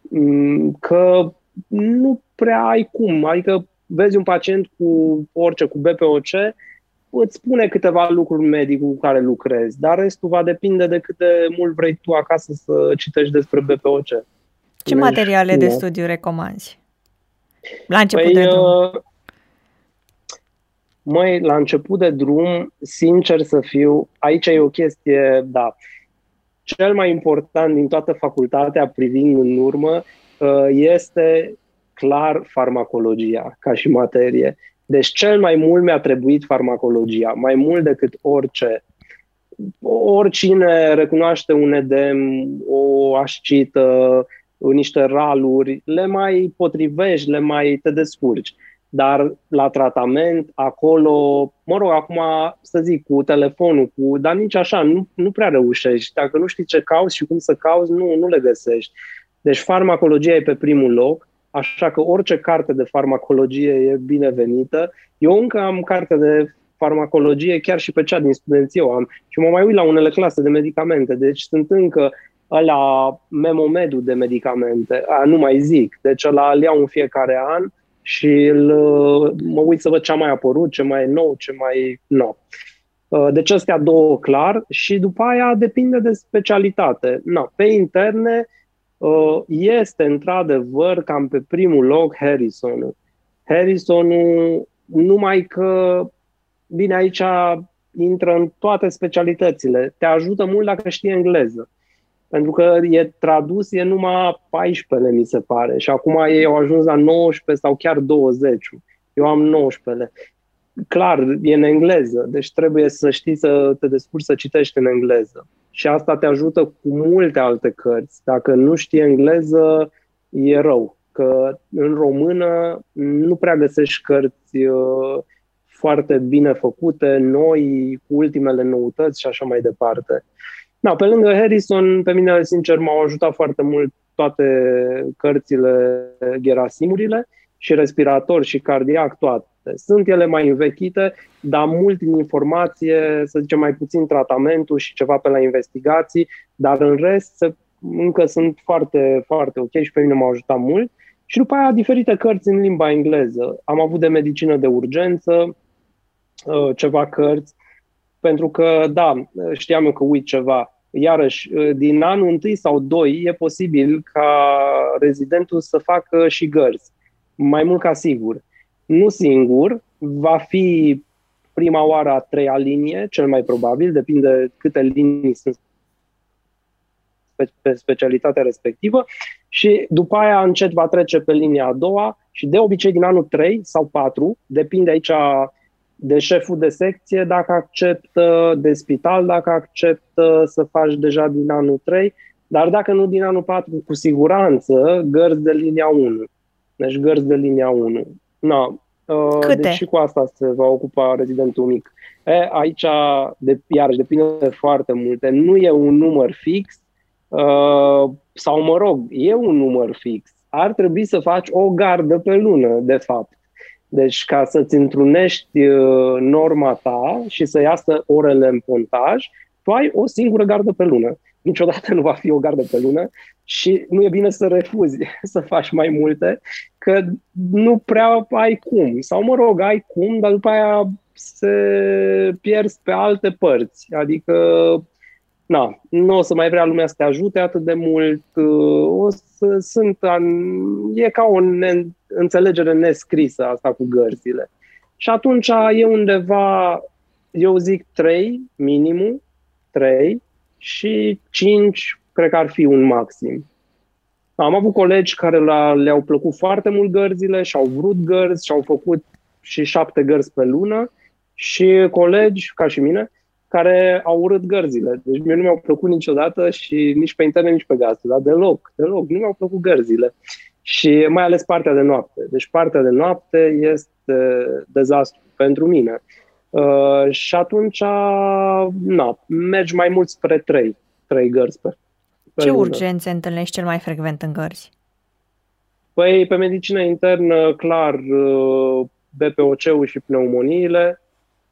mm, că nu prea ai cum. Adică vezi un pacient cu orice, cu BPOC, îți spune câteva lucruri medicul cu care lucrezi, dar restul va depinde de cât de mult vrei tu acasă să citești despre BPOC. Ce deci, materiale de studiu recomanzi? La început păi, de drum. Uh, Măi, la început de drum, sincer să fiu, aici e o chestie, da, cel mai important din toată facultatea privind în urmă uh, este clar farmacologia ca și materie. Deci cel mai mult mi-a trebuit farmacologia, mai mult decât orice. Oricine recunoaște un edem, o ascită, niște raluri, le mai potrivești, le mai te descurci dar la tratament, acolo, mă rog, acum să zic, cu telefonul, cu, dar nici așa, nu, nu prea reușești. Dacă nu știi ce cauți și cum să cauți, nu, nu le găsești. Deci farmacologia e pe primul loc, așa că orice carte de farmacologie e binevenită. Eu încă am carte de farmacologie, chiar și pe cea din studenție o am, și mă mai uit la unele clase de medicamente, deci sunt încă la memomedul de medicamente, a, nu mai zic, deci ăla îl iau în fiecare an și îl, mă uit să văd ce a mai apărut, ce mai e nou, ce mai nou. Uh, deci astea două clar și după aia depinde de specialitate. Na, pe interne uh, este într-adevăr cam pe primul loc Harrison. Harrisonul numai că, bine, aici intră în toate specialitățile. Te ajută mult dacă știi engleză. Pentru că e tradus, e numai 14, mi se pare. Și acum ei au ajuns la 19 sau chiar 20. Eu am 19. Clar, e în engleză, deci trebuie să știi să te descurci să citești în engleză. Și asta te ajută cu multe alte cărți. Dacă nu știi engleză, e rău. Că în română nu prea găsești cărți uh, foarte bine făcute, noi, cu ultimele noutăți și așa mai departe. Da, pe lângă Harrison, pe mine, sincer, m-au ajutat foarte mult toate cărțile Gerasimurile și respirator și cardiac, toate. Sunt ele mai învechite, dar mult din informație, să zicem mai puțin tratamentul și ceva pe la investigații, dar în rest se, încă sunt foarte, foarte ok și pe mine m-au ajutat mult. Și după aia diferite cărți în limba engleză. Am avut de medicină de urgență, uh, ceva cărți, pentru că, da, știam eu că uit ceva. Iarăși, din anul întâi sau doi e posibil ca rezidentul să facă și gărzi, mai mult ca sigur. nu singur, va fi prima oară a treia linie, cel mai probabil, depinde câte linii sunt pe specialitatea respectivă și după aia încet va trece pe linia a doua și de obicei din anul 3 sau 4, depinde aici de șeful de secție dacă acceptă, de spital dacă acceptă să faci deja din anul 3, dar dacă nu din anul 4, cu siguranță gărzi de linia 1. Deci gărzi de linia 1. Na, uh, Câte? Deci și cu asta se va ocupa rezidentul mic. E, aici, de, iarăși, depinde de foarte multe. Nu e un număr fix, uh, sau mă rog, e un număr fix. Ar trebui să faci o gardă pe lună, de fapt. Deci ca să-ți întrunești uh, norma ta și să iasă orele în pontaj, tu ai o singură gardă pe lună. Niciodată nu va fi o gardă pe lună și nu e bine să refuzi [laughs] să faci mai multe, că nu prea ai cum. Sau mă rog, ai cum, dar după aia se pierzi pe alte părți. Adică na, nu o să mai vrea lumea să te ajute atât de mult, o să sunt, e ca o ne, înțelegere nescrisă asta cu gărzile. Și atunci e undeva, eu zic 3 minimum, 3 și 5 cred că ar fi un maxim. Am avut colegi care le-au plăcut foarte mult gărzile și au vrut gărzi și au făcut și șapte gărzi pe lună și colegi, ca și mine, care au urât gărzile. Deci mie nu mi-au plăcut niciodată și nici pe internet, nici pe gază, dar deloc, deloc, nu mi-au plăcut gărzile. Și mai ales partea de noapte. Deci partea de noapte este dezastru pentru mine. Uh, și atunci, na, mergi mai mult spre trei, trei gărzi pe, pe Ce lună. urgențe întâlnești cel mai frecvent în gărzi? Păi, pe medicină internă, clar, uh, BPOC-ul și pneumoniile,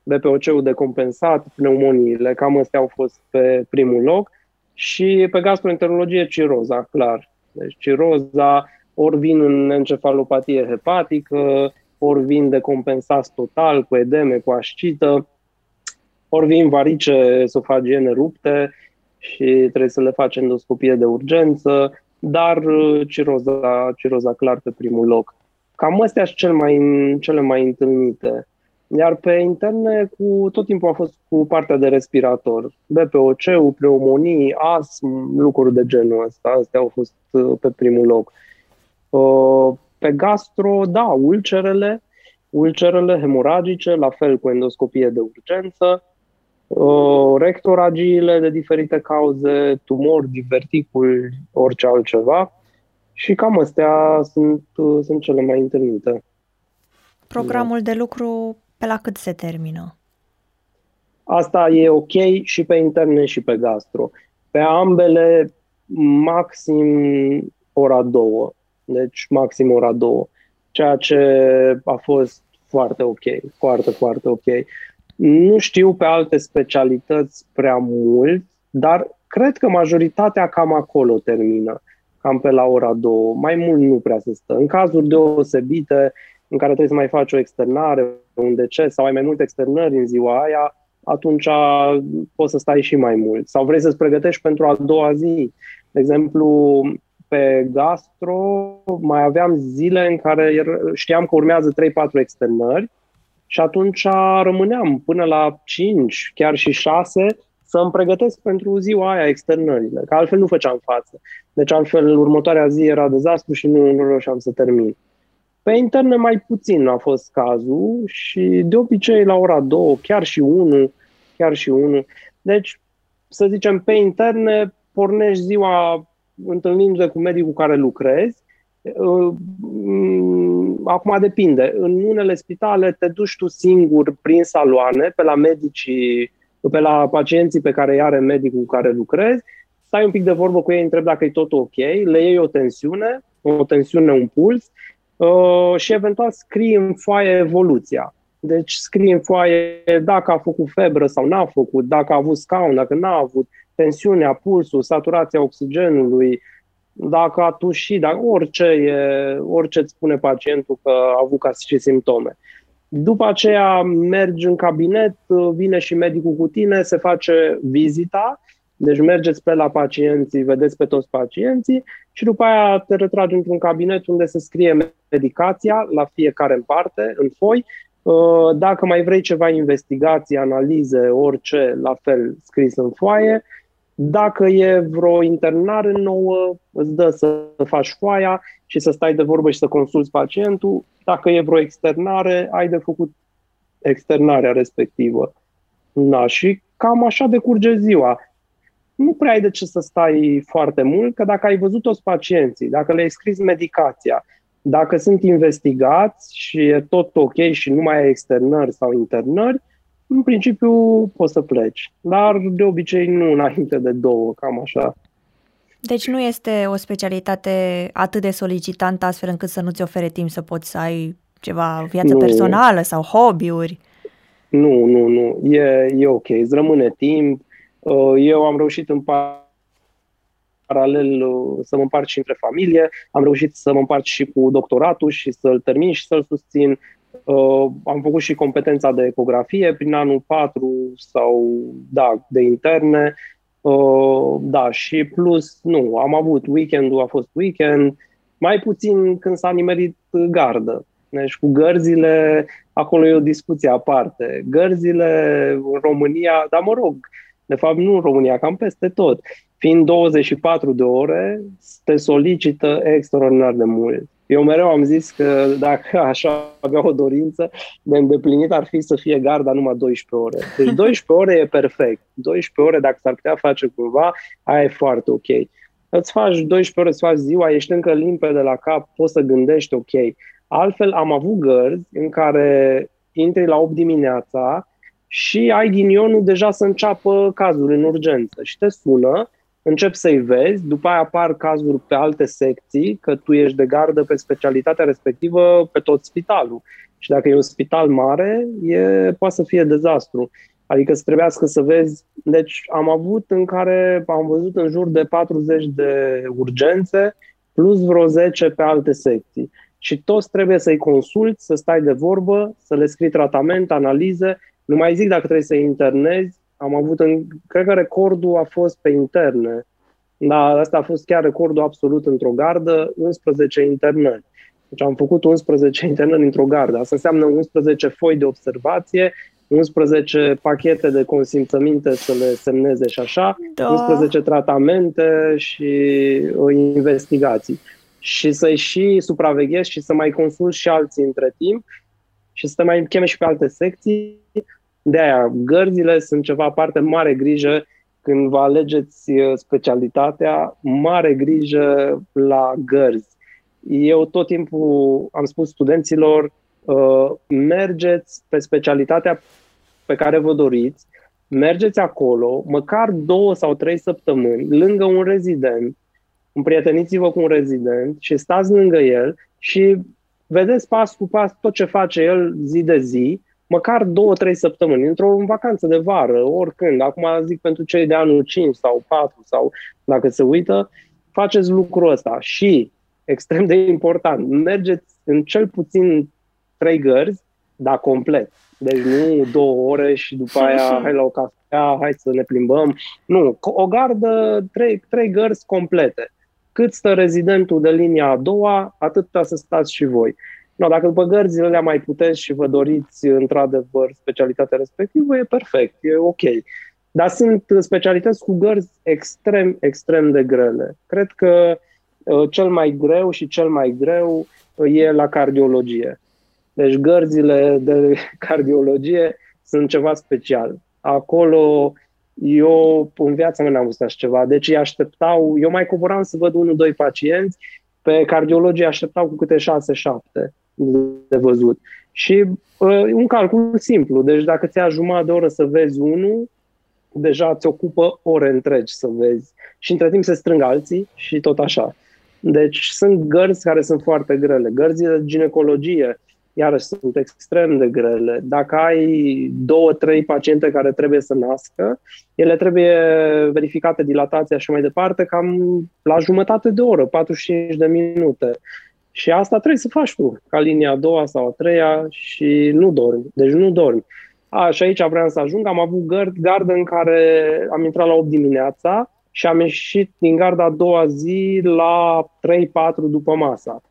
BPOC-ul de compensat, pneumoniile, cam astea au fost pe primul loc și pe gastroenterologie ciroza, clar. Deci ciroza ori vin în encefalopatie hepatică, ori vin de compensat total cu edeme, cu ascită, ori vin varice esofagiene rupte și trebuie să le faci endoscopie de urgență, dar uh, ciroza, ciroza clar pe primul loc. Cam astea sunt cel mai, cele mai întâlnite. Iar pe interne, cu, tot timpul a fost cu partea de respirator. BPOC-ul, pneumonii, astm, lucruri de genul ăsta. Astea au fost uh, pe primul loc. Uh, pe gastro, da, ulcerele, ulcerele hemoragice, la fel cu endoscopie de urgență, uh, rectoragiile de diferite cauze, tumori, diverticuli, orice altceva. Și cam astea sunt, sunt cele mai întâlnite. Programul de lucru pe la cât se termină? Asta e ok și pe interne și pe gastro. Pe ambele maxim ora două. Deci maxim ora două. Ceea ce a fost foarte ok. Foarte, foarte ok. Nu știu pe alte specialități prea mult, dar cred că majoritatea cam acolo termină. Cam pe la ora două. Mai mult nu prea se stă. În cazuri deosebite, în care trebuie să mai faci o externare, un deces sau ai mai multe externări în ziua aia, atunci poți să stai și mai mult. Sau vrei să-ți pregătești pentru a doua zi. De exemplu, pe gastro mai aveam zile în care știam că urmează 3-4 externări și atunci rămâneam până la 5, chiar și 6 să îmi pregătesc pentru ziua aia externările, că altfel nu făceam față. Deci altfel următoarea zi era dezastru și nu, nu reușeam să termin. Pe interne mai puțin a fost cazul și de obicei la ora 2, chiar și 1, chiar și 1. Deci, să zicem, pe interne pornești ziua întâlnindu-te cu medicul cu care lucrezi. Uh, acum depinde. În unele spitale te duci tu singur prin saloane, pe la medicii, pe la pacienții pe care îi are medicul cu care lucrezi, stai un pic de vorbă cu ei, întreb dacă e tot ok, le iei o tensiune, o tensiune, un puls Uh, și eventual scrii în foaie evoluția. Deci scrii în foaie dacă a făcut febră sau n-a făcut, dacă a avut scaun, dacă n-a avut, tensiunea, pulsul, saturația oxigenului, dacă a tușit, dacă orice, e, orice îți spune pacientul că a avut ca și simptome. După aceea mergi în cabinet, vine și medicul cu tine, se face vizita Deci mergeți pe la pacienții, vedeți pe toți pacienții și după aia te retragi într-un cabinet unde se scrie medicația la fiecare în parte, în foi. Uh, dacă mai vrei ceva investigații, analize, orice, la fel scris în foaie. Dacă e vreo internare nouă, îți dă să faci foaia și să stai de vorbă și să consulți pacientul. Dacă e vreo externare, ai de făcut externarea respectivă. Da, și cam așa decurge ziua. Nu prea ai de ce să stai foarte mult, că dacă ai văzut toți pacienții, dacă le-ai scris medicația, dacă sunt investigați și e tot ok și nu mai ai externări sau internări, în principiu poți să pleci. Dar de obicei nu înainte de două, cam așa. Deci nu este o specialitate atât de solicitantă astfel încât să nu-ți ofere timp să poți să ai ceva viață nu. personală sau hobby-uri? Nu, nu, nu. E, e ok. Îți rămâne timp. Uh, eu am reușit în paralel uh, să mă împart și între familie, am reușit să mă împart și cu doctoratul și să-l termin și să-l susțin. Uh, am făcut și competența de ecografie prin anul 4 sau, da, de interne. Da, și plus, nu, am avut weekendul, a fost weekend, mai puțin când s-a nimerit gardă. Deci cu gărzile, acolo e o discuție aparte. Gărzile în România, dar mă rog, de fapt nu în România, cam peste tot, fiind 24 de ore, te solicită extraordinar de mult. Eu mereu am zis că dacă [laughs] așa avea o dorință de îndeplinit ar fi să fie garda numai 12 ore. Deci [laughs] 12 ore e perfect. 12 ore, dacă s-ar putea face cumva, aia e foarte ok. Îți faci 12 ore, îți faci ziua, ești încă limpede la cap, poți să gândești ok. Altfel, am avut gărzi în care intri la 8 dimineața și ai ghinionul deja să înceapă cazul în urgență și te sună, începi să-i vezi, după aia apar cazuri pe alte secții, că tu ești de gardă pe specialitatea respectivă pe tot spitalul. Și dacă e un spital mare, e, poate să fie dezastru. Adică să trebuiască să vezi. Deci am avut în care am văzut în jur de 40 de urgențe, plus vreo 10 pe alte secții și toți trebuie să-i consulți, să stai de vorbă, să le scrii tratament, analize. Nu mai zic dacă trebuie să-i internezi. Am avut, în, cred că recordul a fost pe interne. Dar asta a fost chiar recordul absolut într-o gardă, 11 internări. Deci am făcut 11 [laughs] internări într-o gardă. Asta înseamnă 11 foi de observație, 11 pachete de consimțăminte să le semneze și așa, da. 11 tratamente și uh, investigații și să-i și supraveghezi și să mai consulți și alții între timp și să te mai cheme și pe alte secții. De aia, gărzile sunt ceva aparte, mare grijă când vă alegeți uh, specialitatea, mare grijă la gărzi. Eu tot timpul am spus studenților, uh, mergeți pe specialitatea pe care vă doriți, mergeți acolo, măcar două sau trei săptămâni, lângă un rezident, împrieteniți-vă cu un rezident și stați lângă el și vedeți pas cu pas tot ce face el zi de zi, măcar două, trei săptămâni, într-o vacanță de vară, oricând. Acum zic pentru cei de anul 5 sau 4 sau dacă se uită, faceți lucrul ăsta. Și, extrem de important, mergeți în cel puțin trei gărzi, dar complet. Deci nu două ore și după aia hai la o cafea, hai să ne plimbăm. Nu, o gardă, trei, trei gărzi complete. Cât stă rezidentul de linia a doua, atâta să stați și voi. No, dacă după gărzile le mai puteți și vă doriți într-adevăr specialitatea respectivă, e perfect, e ok. Dar sunt specialități cu gărzi extrem, extrem de grele. Cred că uh, cel mai greu și cel mai greu uh, e la cardiologie. Deci gărzile de [laughs] cardiologie sunt ceva special. Acolo eu în viața mea n-am văzut așa ceva. Deci îi așteptau, eu mai coboram să văd unul, doi pacienți, pe cardiologie așteptau cu câte șase, șapte de văzut. Și uh, un calcul simplu, deci dacă ți-a jumătate de oră să vezi unul, deja ți ocupă ore întregi să vezi. Și între timp se strâng alții și tot așa. Deci sunt gărzi care sunt foarte grele. Gărzile de ginecologie, iarăși sunt extrem de grele. Dacă ai două, trei paciente care trebuie să nască, ele trebuie verificate dilatația și mai departe cam la jumătate de oră, 45 de minute. Și asta trebuie să faci tu, ca linia a doua sau a treia și nu dormi. Deci nu dormi. A, și aici vreau să ajung. Am avut gard, gardă în care am intrat la 8 dimineața și am ieșit din garda a doua zi la 3-4 după masa.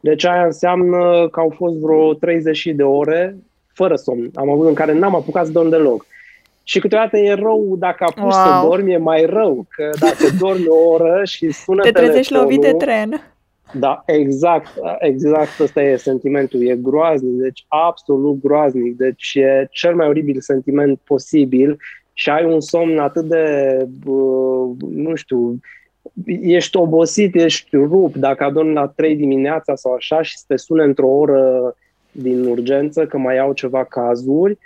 Deci aia înseamnă că au fost vreo 30 de ore fără somn. Am avut în care n-am apucat să dorm deloc. Și câteodată e rău dacă apuci wow. să dormi, e mai rău, că dacă dormi o oră și sună Te trezești lovit de tren. Da, exact, exact ăsta e sentimentul, e groaznic, deci absolut groaznic, deci e cel mai oribil sentiment posibil și ai un somn atât de, nu știu, ești obosit, ești rupt, dacă adormi la 3 dimineața sau așa și te sune într-o oră din urgență că mai au ceva cazuri,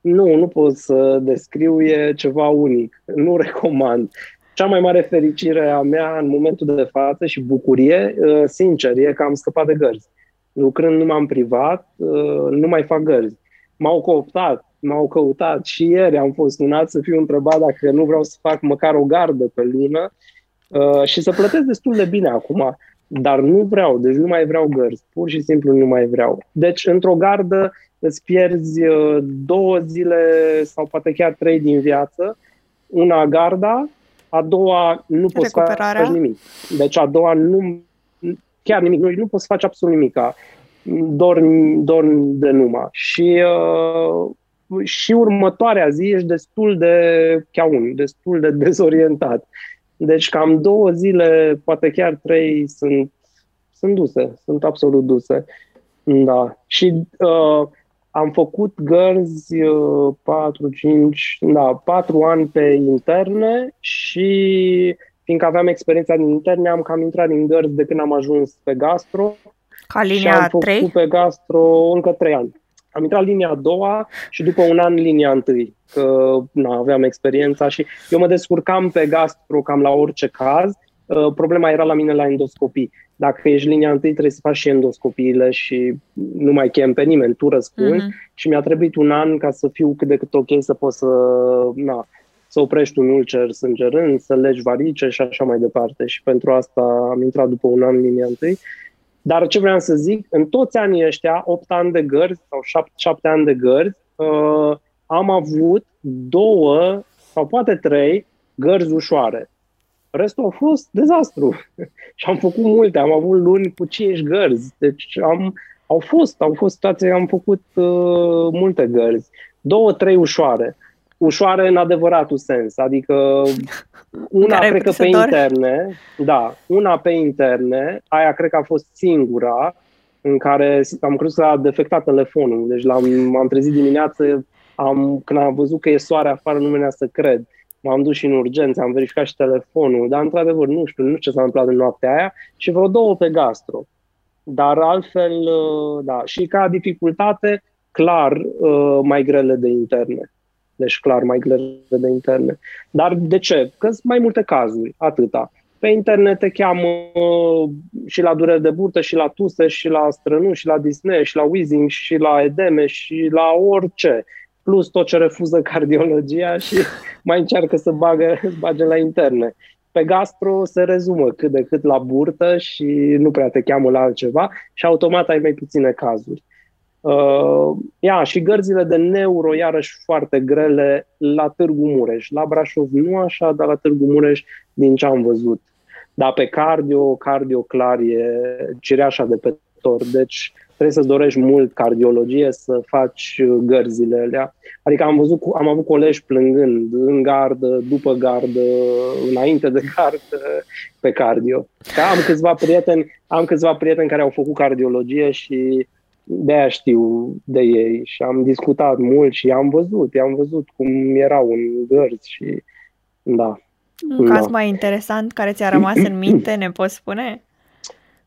nu, nu pot să descriu, e ceva unic. Nu recomand. Cea mai mare fericire a mea în momentul de față și bucurie, uh, sincer, e că am scăpat de gărzi. Lucrând numai în privat, uh, nu mai fac gărzi. M-au cooptat, m-au căutat și ieri am fost sunat să fiu întrebat dacă nu vreau să fac măcar o gardă pe lună uh, și să plătesc destul de bine acum, dar nu vreau, deci nu mai vreau gărzi, pur și simplu nu mai vreau. Deci într-o gardă îți pierzi două zile sau poate chiar trei din viață, una garda, a doua nu poți face nimic. Deci a doua nu, chiar nimic, nu, nu poți face absolut nimic. Dormi, dormi de numai. Și, uh, și următoarea zi ești destul de cheaun, destul de dezorientat. Deci cam două zile, poate chiar trei, sunt, sunt duse, sunt absolut duse. Da. Și uh, am făcut gărzi 4, uh, 5, da, 4 ani pe interne și fiindcă aveam experiența din interne, am cam intrat din gărzi de când am ajuns pe gastro. Ca linia și am făcut 3? pe gastro încă 3 ani. Am intrat linia a doua și după un an linia întâi, că na, aveam experiența și eu mă descurcam pe gastro cam la orice caz. Uh, problema era la mine la endoscopii dacă ești linia întâi, trebuie să faci și endoscopiile și nu mai chem pe nimeni, tu răspunzi uh-huh. și mi-a trebuit un an ca să fiu cât de cât ok să pot să, na, să oprești un ulcer sângerând, să legi varice și așa mai departe. Și pentru asta am intrat după un an în linia întâi. Dar ce vreau să zic, în toți anii ăștia, 8 ani de gărzi sau 7, 7 ani de gărzi, uh, am avut două sau poate trei gărzi ușoare. Restul a fost dezastru. [laughs] și am făcut multe, am avut luni cu 5 gărzi. Deci am, au fost, au fost situații, am făcut uh, multe gărzi. Două, trei ușoare. Ușoare în adevăratul sens, adică una Care cred că pe interne, da, una pe interne, aia cred că a fost singura în care am crezut că a defectat telefonul. Deci l-am, m-am trezit dimineață, am, când am văzut că e soare afară, nu venea să cred m-am dus și în urgență, am verificat și telefonul, dar într-adevăr nu știu, nu știu ce s-a întâmplat în noaptea aia și vreo două pe gastro. Dar altfel, uh, da, și ca dificultate, clar, uh, mai grele de interne. Deci clar mai grele de interne. Dar de ce? Că sunt mai multe cazuri, atâta. Pe internet te cheamă uh, și la dureri de burtă, și la tuse, și la strănu, și la disney, și la wheezing, și la edeme, și la orice plus tot ce refuză cardiologia și [laughs] mai încearcă să bagă, bage la interne. Pe gastro se rezumă cât de cât la burtă și nu prea te cheamă la altceva și automat ai mai puține cazuri. Uh, ia, și gărzile de neuro, iarăși foarte grele, la Târgu Mureș. La Brașov nu așa, dar la Târgu Mureș, din ce am văzut. Dar pe cardio, cardio clar e cireașa de pe tor. Deci trebuie să-ți dorești mult cardiologie să faci gărzile alea. Adică am văzut, am avut colegi plângând în gardă, după gardă, înainte de gardă, pe cardio. Că am câțiva prieteni, am câțiva prieteni care au făcut cardiologie și de aia știu de ei și am discutat mult și am văzut, am văzut cum erau în gărzi și da. Un da. caz mai interesant care ți-a rămas în minte, ne poți spune?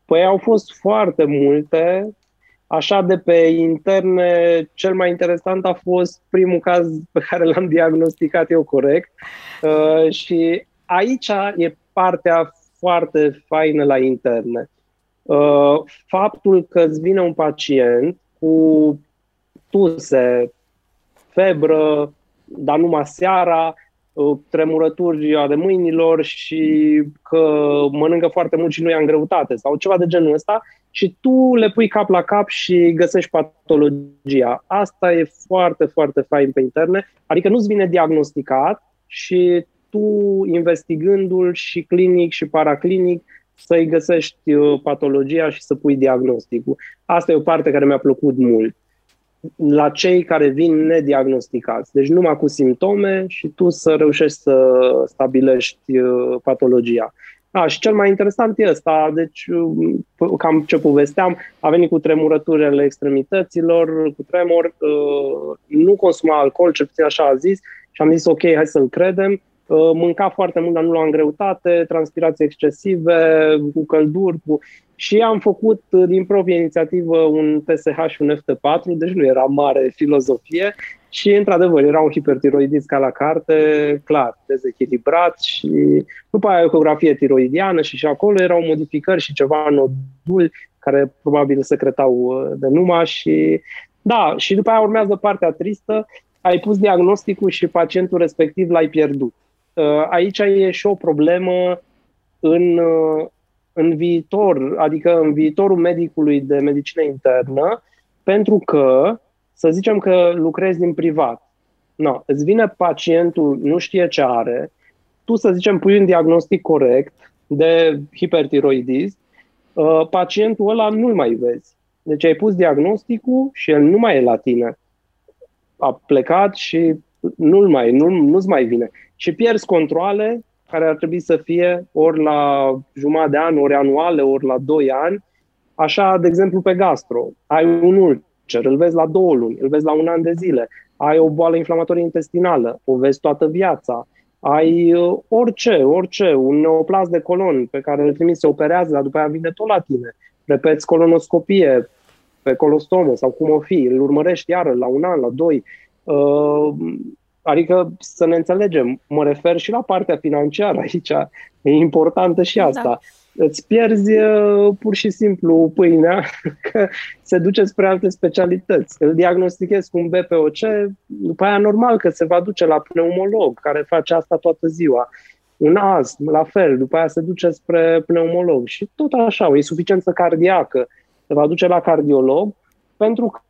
Păi au fost foarte multe. Așa de pe interne, cel mai interesant a fost primul caz pe care l-am diagnosticat eu corect uh, și aici e partea foarte faină la interne. Uh, faptul că îți vine un pacient cu tuse, febră, dar numai seara, uh, tremurături ale mâinilor și că mănâncă foarte mult și nu ia în greutate sau ceva de genul ăsta, și tu le pui cap la cap și găsești patologia. Asta e foarte, foarte fain pe interne, adică nu-ți vine diagnosticat și tu, investigându-l și clinic și paraclinic, să-i găsești uh, patologia și să pui diagnosticul. Asta e o parte care mi-a plăcut mult. La cei care vin nediagnosticați, deci numai cu simptome și tu să reușești să stabilești uh, patologia. A, și cel mai interesant e ăsta, deci uh, cam ce povesteam, a venit cu tremurăturile extremităților, cu tremor, nu consuma alcool, ce puțin așa a zis, și am zis ok, hai să-l credem, Uh, mânca foarte mult, dar nu lua în greutate, transpirații excesive, cu călduri. Cu... Și am făcut uh, din proprie inițiativă un TSH și un FT4, deci nu era mare filozofie. Și, într-adevăr, era un hipertiroidist ca la carte, clar, dezechilibrat și după aia ecografie tiroidiană și și acolo erau modificări și ceva noduli care probabil secretau uh, de numai și da, și după aia urmează partea tristă, ai pus diagnosticul și pacientul respectiv l-ai pierdut. Uh, aici e și o problemă în, uh, în viitor, adică în viitorul medicului de medicină internă, pentru că, să zicem că lucrezi din privat. No, îți vine pacientul, nu știe ce are, tu, să zicem, pui un diagnostic corect de hipertiroidism, uh, pacientul ăla nu-l mai vezi. Deci ai pus diagnosticul și el nu mai e la tine. A plecat și nu-l mai, nu, nu-ți mai vine și pierzi controle care ar trebui să fie ori la jumătate de an, ori anuale, ori la 2 ani. Așa, de exemplu, pe gastro, ai un ulcer, îl vezi la două luni, îl vezi la un an de zile, ai o boală inflamatorie intestinală, o vezi toată viața, ai uh, orice, orice, un neoplas de colon pe care îl trimiți, se operează, dar după aia vine tot la tine. Repeți colonoscopie pe colostomă sau cum o fi, îl urmărești iară la un an, la doi. Uh, Adică să ne înțelegem, mă refer și la partea financiară aici, e importantă și asta. Da. Îți pierzi uh, pur și simplu pâinea [laughs] că se duce spre alte specialități. Îl diagnostichezi cu un BPOC, după aia normal că se va duce la pneumolog, care face asta toată ziua. Un astm, la fel, după aia se duce spre pneumolog și tot așa, o insuficiență cardiacă, se va duce la cardiolog, pentru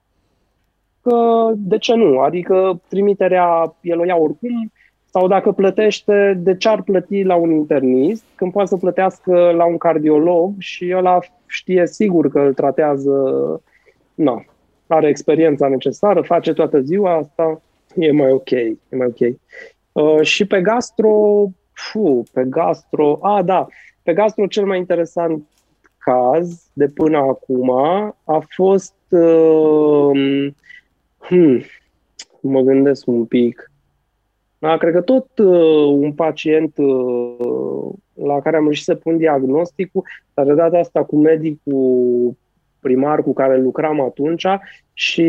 că că de ce nu? Adică trimiterea el o ia oricum sau dacă plătește, de ce ar plăti la un internist când poate să plătească la un cardiolog și ăla știe sigur că îl tratează, nu, are experiența necesară, face toată ziua asta, e mai ok, e mai ok. Uh, și pe gastro, fu, pe gastro, a, da, pe gastro cel mai interesant caz de până acum a fost uh, Hmm, mă gândesc un pic. Da, cred că tot uh, un pacient uh, la care am reușit să pun diagnosticul, dar de data asta cu medicul primar cu care lucram atunci și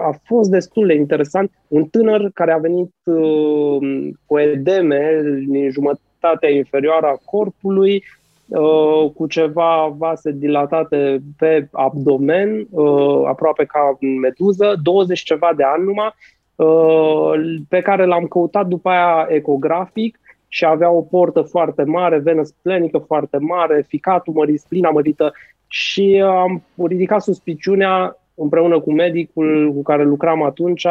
a fost destul de interesant. Un tânăr care a venit uh, cu edeme din jumătatea inferioară a corpului, Uh, cu ceva vase dilatate pe abdomen, uh, aproape ca meduză, 20 ceva de ani numai, uh, pe care l-am căutat după aia ecografic și avea o portă foarte mare, venă splenică foarte mare, ficatul mărit, splina mărită și am ridicat suspiciunea împreună cu medicul cu care lucram atunci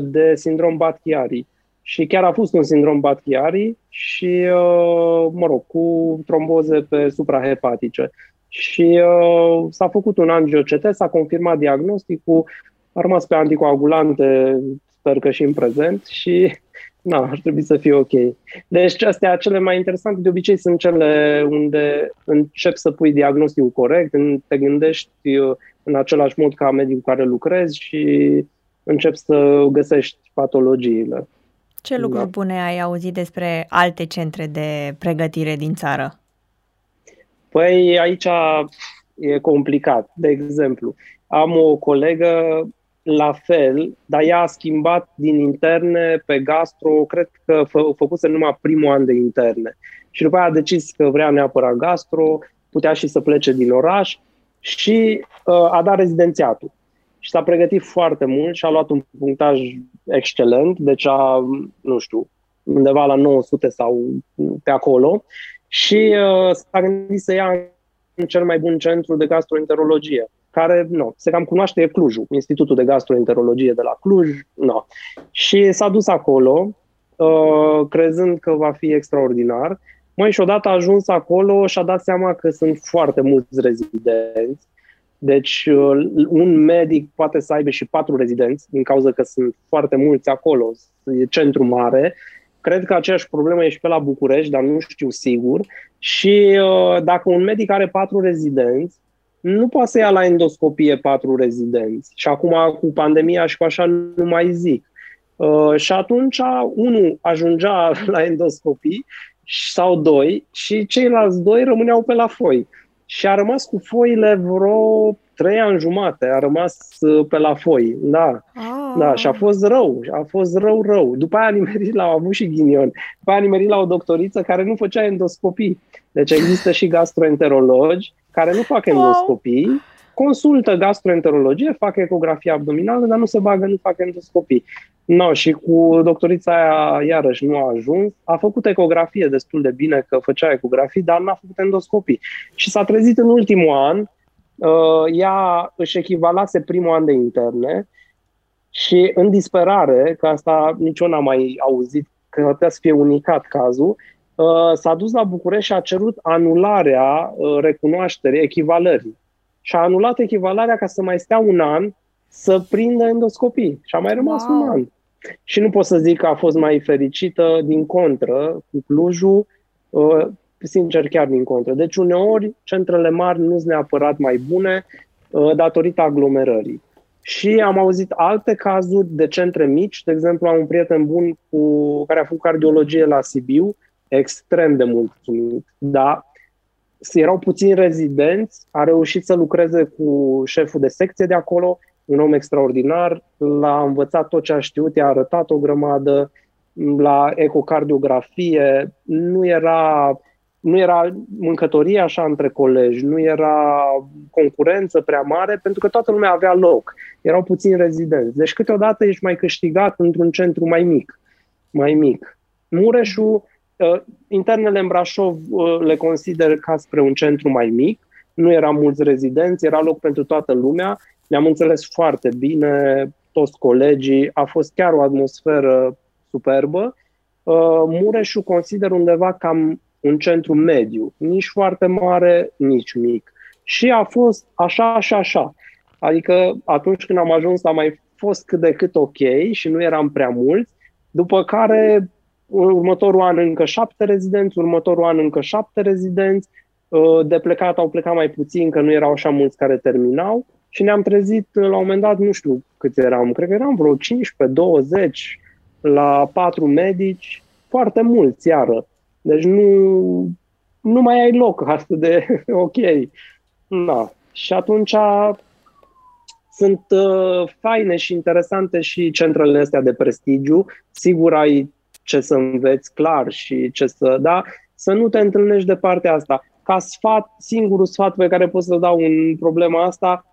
de sindrom Batchiari și chiar a fost un sindrom Batchiari și, uh, mă rog, cu tromboze pe suprahepatice. Și uh, s-a făcut un angioCT, s-a confirmat diagnosticul, a rămas pe anticoagulante, sper că și în prezent, și [laughs] na, ar trebui să fie ok. Deci astea cele mai interesante de obicei sunt cele unde începi să pui diagnosticul corect, te gândești uh, în același mod ca medicul care lucrezi și începi să găsești patologiile. Ce da. lucruri da. bune ai auzit despre alte centre de pregătire din țară? Păi aici e complicat. De exemplu, am o colegă la fel, dar ea a schimbat din interne pe gastro, cred că fă, făcuse numai primul an de interne. Și după aia a decis că vrea neapărat gastro, putea și să plece din oraș și uh, a dat rezidențiatul și s-a pregătit foarte mult și a luat un punctaj excelent, deci a, nu știu, undeva la 900 sau pe acolo și uh, s-a gândit să ia cel mai bun centru de gastroenterologie, care nu, se cam cunoaște, e Clujul, Institutul de Gastroenterologie de la Cluj. Nu. Și s-a dus acolo, uh, crezând că va fi extraordinar. Mai și odată a ajuns acolo și a dat seama că sunt foarte mulți rezidenți. Deci uh, un medic poate să aibă și patru rezidenți, din cauza că sunt foarte mulți acolo, e centru mare. Cred că aceeași problemă e și pe la București, dar nu știu sigur. Și uh, dacă un medic are patru rezidenți, nu poate să ia la endoscopie patru rezidenți. Și acum cu pandemia și cu așa nu mai zic. Uh, și atunci unul ajungea [laughs] la endoscopii sau doi și ceilalți doi rămâneau pe la foi. Și a rămas cu foile vreo trei ani jumate, a rămas uh, pe la foi, da. Ah. Da, și a fost rău, a fost rău, rău. După aia a nimerit la, au avut și ghinion, după aia a nimerit la o doctoriță care nu făcea endoscopii. Deci există și gastroenterologi care nu fac endoscopii, wow. consultă gastroenterologie, fac ecografie abdominală, dar nu se bagă, nu fac endoscopii. No, și cu doctorița aia iarăși nu a ajuns. A făcut ecografie destul de bine că făcea ecografii, dar n-a făcut endoscopii. Și s-a trezit în ultimul an, uh, ea își echivalase primul an de interne și în disperare, că asta nici eu n-am mai auzit, că putea să fie unicat cazul, uh, s-a dus la București și a cerut anularea uh, recunoașterii, echivalării. Și a anulat echivalarea ca să mai stea un an să prindă endoscopii. Și a mai rămas wow. un an. Și nu pot să zic că a fost mai fericită, din contră, cu Clujul, uh, sincer chiar din contră. Deci uneori centrele mari nu sunt neapărat mai bune uh, datorită aglomerării. Și am auzit alte cazuri de centre mici, de exemplu am un prieten bun cu care a făcut cardiologie la Sibiu, extrem de mulțumit, da, erau puțini rezidenți, a reușit să lucreze cu șeful de secție de acolo un om extraordinar, l-a învățat tot ce a știut, i-a arătat o grămadă, la ecocardiografie, nu era, nu era mâncătorie așa între colegi, nu era concurență prea mare, pentru că toată lumea avea loc. Erau puțini rezidenți. Deci câteodată ești mai câștigat într-un centru mai mic. Mai mic. Mureșul, uh, internele în Brașov uh, le consider ca spre un centru mai mic, nu eram mulți rezidenți, era loc pentru toată lumea ne-am înțeles foarte bine, toți colegii, a fost chiar o atmosferă superbă. Uh, Mureșul consider undeva cam un centru mediu, nici foarte mare, nici mic. Și a fost așa și așa. Adică atunci când am ajuns a mai fost cât de cât ok și nu eram prea mulți, după care următorul an încă șapte rezidenți, următorul an încă șapte rezidenți, uh, de plecat au plecat mai puțin, că nu erau așa mulți care terminau și ne-am trezit la un moment dat, nu știu câți eram, cred că eram vreo 15, 20 la patru medici, foarte mulți iară. Deci nu, nu mai ai loc atât de [laughs] ok. Na. Și atunci sunt uh, faine și interesante și centrele astea de prestigiu. Sigur ai ce să înveți clar și ce să... Da, să nu te întâlnești de partea asta. Ca sfat, singurul sfat pe care pot să-l dau în problema asta,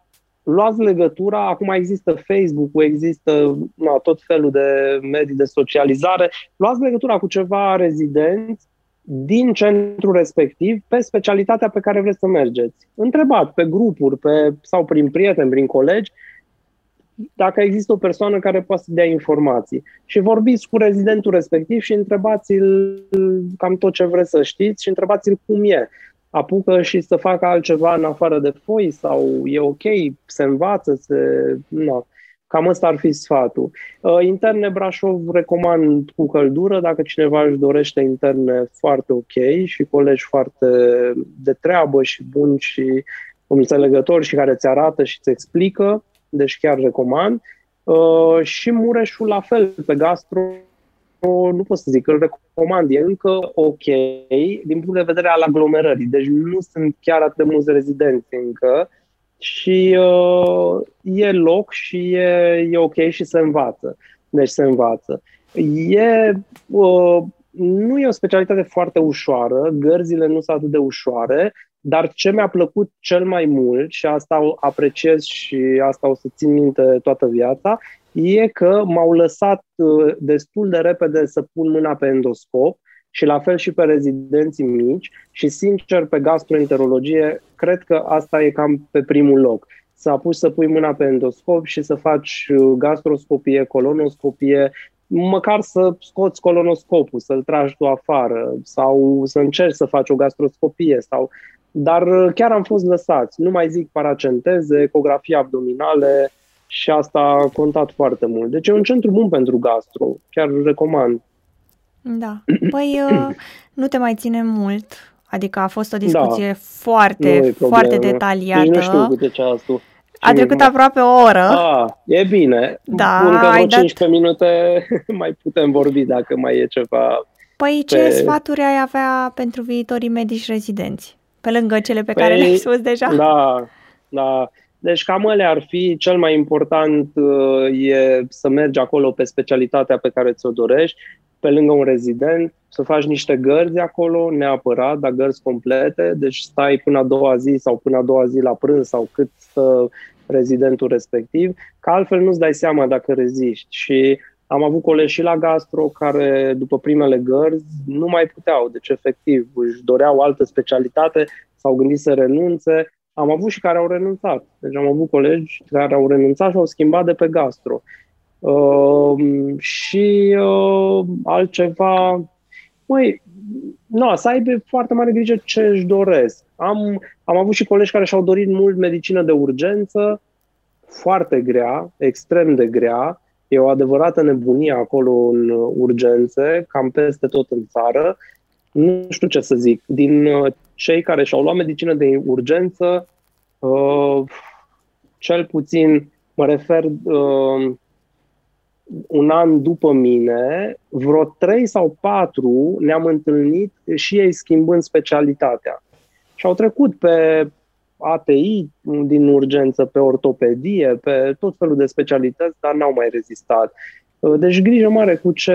luați legătura, acum există Facebook-ul, există na, tot felul de medii de socializare, luați legătura cu ceva rezidenți din centrul respectiv pe specialitatea pe care vreți să mergeți. Întrebați pe grupuri pe, sau prin prieteni, prin colegi, dacă există o persoană care poate să dea informații. Și vorbiți cu rezidentul respectiv și întrebați-l cam tot ce vreți să știți și întrebați-l cum e apucă și să facă altceva în afară de foi sau e ok, se învață, se... No. Cam ăsta ar fi sfatul. Uh, interne Brașov recomand cu căldură, dacă cineva își dorește interne foarte ok și colegi foarte de treabă și buni și înțelegători și care ți arată și îți explică, deci chiar recomand. Uh, și Mureșul la fel, pe gastro nu pot să zic, îl recomand, e încă ok din punct de vedere al aglomerării, deci nu sunt chiar atât de mulți rezidenți încă și uh, e loc și e, e ok și se învață. Deci se învață. E, uh, nu e o specialitate foarte ușoară, gărzile nu sunt atât de ușoare, dar ce mi-a plăcut cel mai mult, și asta o apreciez și asta o să țin minte toată viața, e că m-au lăsat uh, destul de repede să pun mâna pe endoscop și la fel și pe rezidenții mici și sincer pe gastroenterologie cred că asta e cam pe primul loc. Să apuci să pui mâna pe endoscop și să faci uh, gastroscopie, colonoscopie, măcar să scoți colonoscopul, să-l tragi tu afară sau să încerci să faci o gastroscopie sau dar uh, chiar am fost lăsați. Nu mai zic paracenteze, ecografie abdominale și asta a contat foarte mult. Deci e un centru bun pentru gastro. Chiar recomand. Da. Păi uh, [clears throat] nu te mai ține mult. Adică a fost o discuție da. foarte, foarte detaliată. Nici nu știu câte ceas tu. A trecut aproape o oră. Ah, e bine. Da, Încă vreo 15 dat... minute [laughs] mai putem vorbi dacă mai e ceva. Păi ce pe... sfaturi ai avea pentru viitorii medici rezidenți? Pe lângă cele pe păi, care le-ai spus deja? Da, da. Deci cam ele ar fi, cel mai important uh, e să mergi acolo pe specialitatea pe care ți-o dorești, pe lângă un rezident, să faci niște gărzi acolo, neapărat, dar gărzi complete, deci stai până a doua zi sau până a doua zi la prânz sau cât stă rezidentul respectiv, că altfel nu-ți dai seama dacă reziști. Și am avut colegi și la gastro care, după primele gărzi, nu mai puteau, deci efectiv își doreau altă specialitate, s-au gândit să renunțe. Am avut și care au renunțat. Deci am avut colegi care au renunțat și au schimbat de pe gastro. Uh, și uh, altceva, măi, nu, să aibă foarte mare grijă ce își doresc. Am, am avut și colegi care și-au dorit mult medicină de urgență, foarte grea, extrem de grea, E o adevărată nebunie acolo în urgențe, cam peste tot în țară. Nu știu ce să zic. Din uh, cei care și-au luat medicină de urgență, uh, cel puțin, mă refer uh, un an după mine, vreo trei sau patru ne-am întâlnit și ei schimbând specialitatea. Și au trecut pe ATI din urgență, pe ortopedie, pe tot felul de specialități, dar n-au mai rezistat. Deci grijă mare cu ce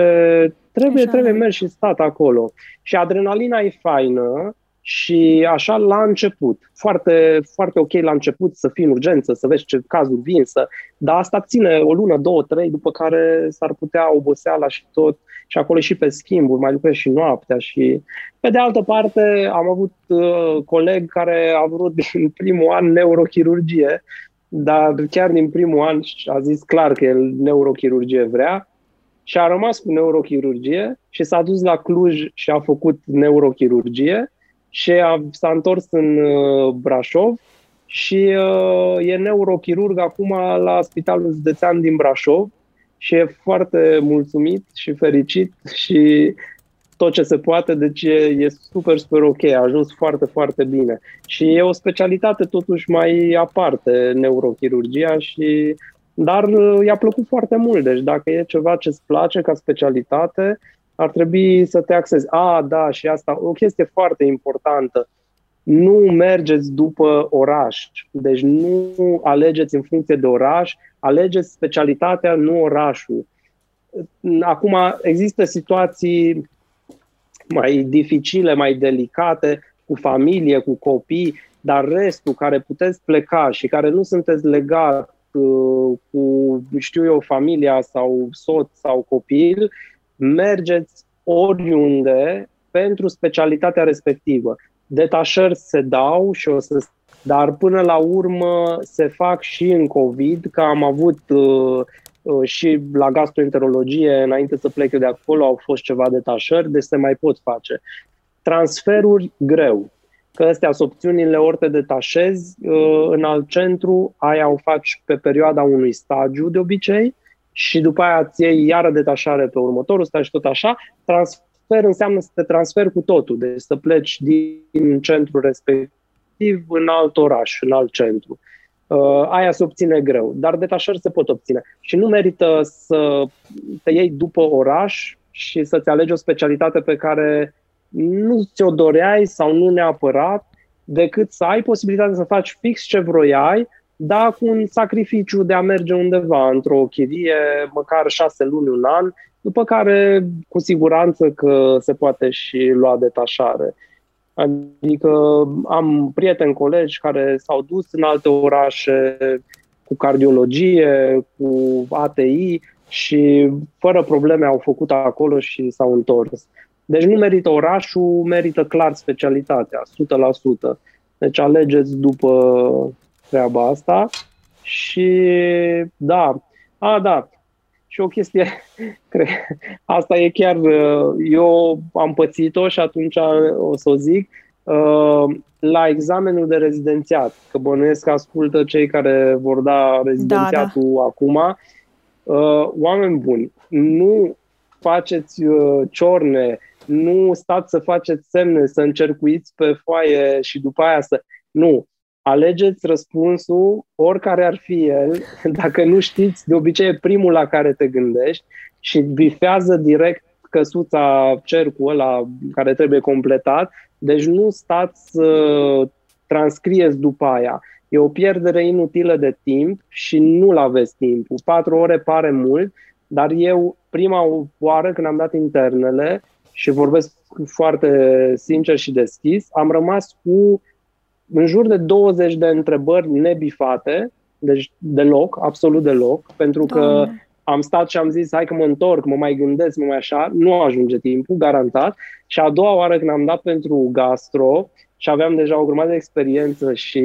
trebuie, Așa. trebuie mers și stat acolo. Și adrenalina e faină, și așa la început, foarte, foarte ok la început să fii în urgență, să vezi ce cazuri vin, să... dar asta ține o lună, două, trei, după care s-ar putea oboseala și tot, și acolo și pe schimburi, mai lucrezi și noaptea și... Pe de altă parte, am avut uh, coleg care a vrut din [laughs] primul an neurochirurgie, dar chiar din primul an a zis clar că el neurochirurgie vrea și a rămas cu neurochirurgie și s-a dus la Cluj și a făcut neurochirurgie și a, s-a întors în uh, Brașov și uh, e neurochirurg acum la Spitalul Județean din Brașov și e foarte mulțumit și fericit și tot ce se poate, deci e, e super, super ok, a ajuns foarte, foarte bine. Și e o specialitate totuși mai aparte, neurochirurgia, și, dar uh, i-a plăcut foarte mult. Deci dacă e ceva ce îți place ca specialitate, ar trebui să te axezi. A, da, și asta, o chestie foarte importantă. Nu mergeți după oraș. Deci nu alegeți în funcție de oraș, alegeți specialitatea, nu orașul. Acum există situații mai dificile, mai delicate, cu familie, cu copii, dar restul care puteți pleca și care nu sunteți legat uh, cu, știu eu, familia sau soț sau copil, mergeți oriunde pentru specialitatea respectivă. Detașări se dau și o să dar până la urmă se fac și în COVID, că am avut uh, uh, și la gastroenterologie, înainte să plec eu de acolo, au fost ceva detașări, deci se mai pot face. Transferuri greu, că astea sunt opțiunile, ori te detașezi uh, în alt centru, aia o faci pe perioada unui stagiu de obicei, și după aia îți iei iară detașare pe următorul stai și tot așa, transfer înseamnă să te transferi cu totul, deci să pleci din centrul respectiv în alt oraș, în alt centru. Uh, aia se obține greu, dar detașări se pot obține. Și nu merită să te iei după oraș și să-ți alegi o specialitate pe care nu ți-o doreai sau nu neapărat, decât să ai posibilitatea să faci fix ce vroiai, dar cu un sacrificiu de a merge undeva într-o chirie, măcar șase luni, un an, după care cu siguranță că se poate și lua detașare. Adică am prieteni, colegi care s-au dus în alte orașe cu cardiologie, cu ATI și fără probleme au făcut acolo și s-au întors. Deci nu merită orașul, merită clar specialitatea, 100%. Deci alegeți după treaba asta și da, a, da, și o chestie, [laughs] cred, asta e chiar, eu am pățit-o și atunci o să o zic, la examenul de rezidențiat, că bănuiesc că ascultă cei care vor da rezidențiatul da, da. acum, oameni buni, nu faceți ciorne, nu stați să faceți semne, să încercuiți pe foaie și după aia să... Nu, alegeți răspunsul, oricare ar fi el, [laughs] dacă nu știți, de obicei e primul la care te gândești și bifează direct căsuța, cercul ăla care trebuie completat, deci nu stați să transcrieți după aia. E o pierdere inutilă de timp și nu-l aveți timpul. Patru ore pare mult, dar eu prima oară când am dat internele și vorbesc foarte sincer și deschis, am rămas cu în jur de 20 de întrebări nebifate, deci deloc, absolut deloc, pentru că Doamne. am stat și am zis, hai că mă întorc, mă mai gândesc, mă mai așa, nu ajunge timpul, garantat. Și a doua oară când am dat pentru gastro și aveam deja o grămadă de experiență și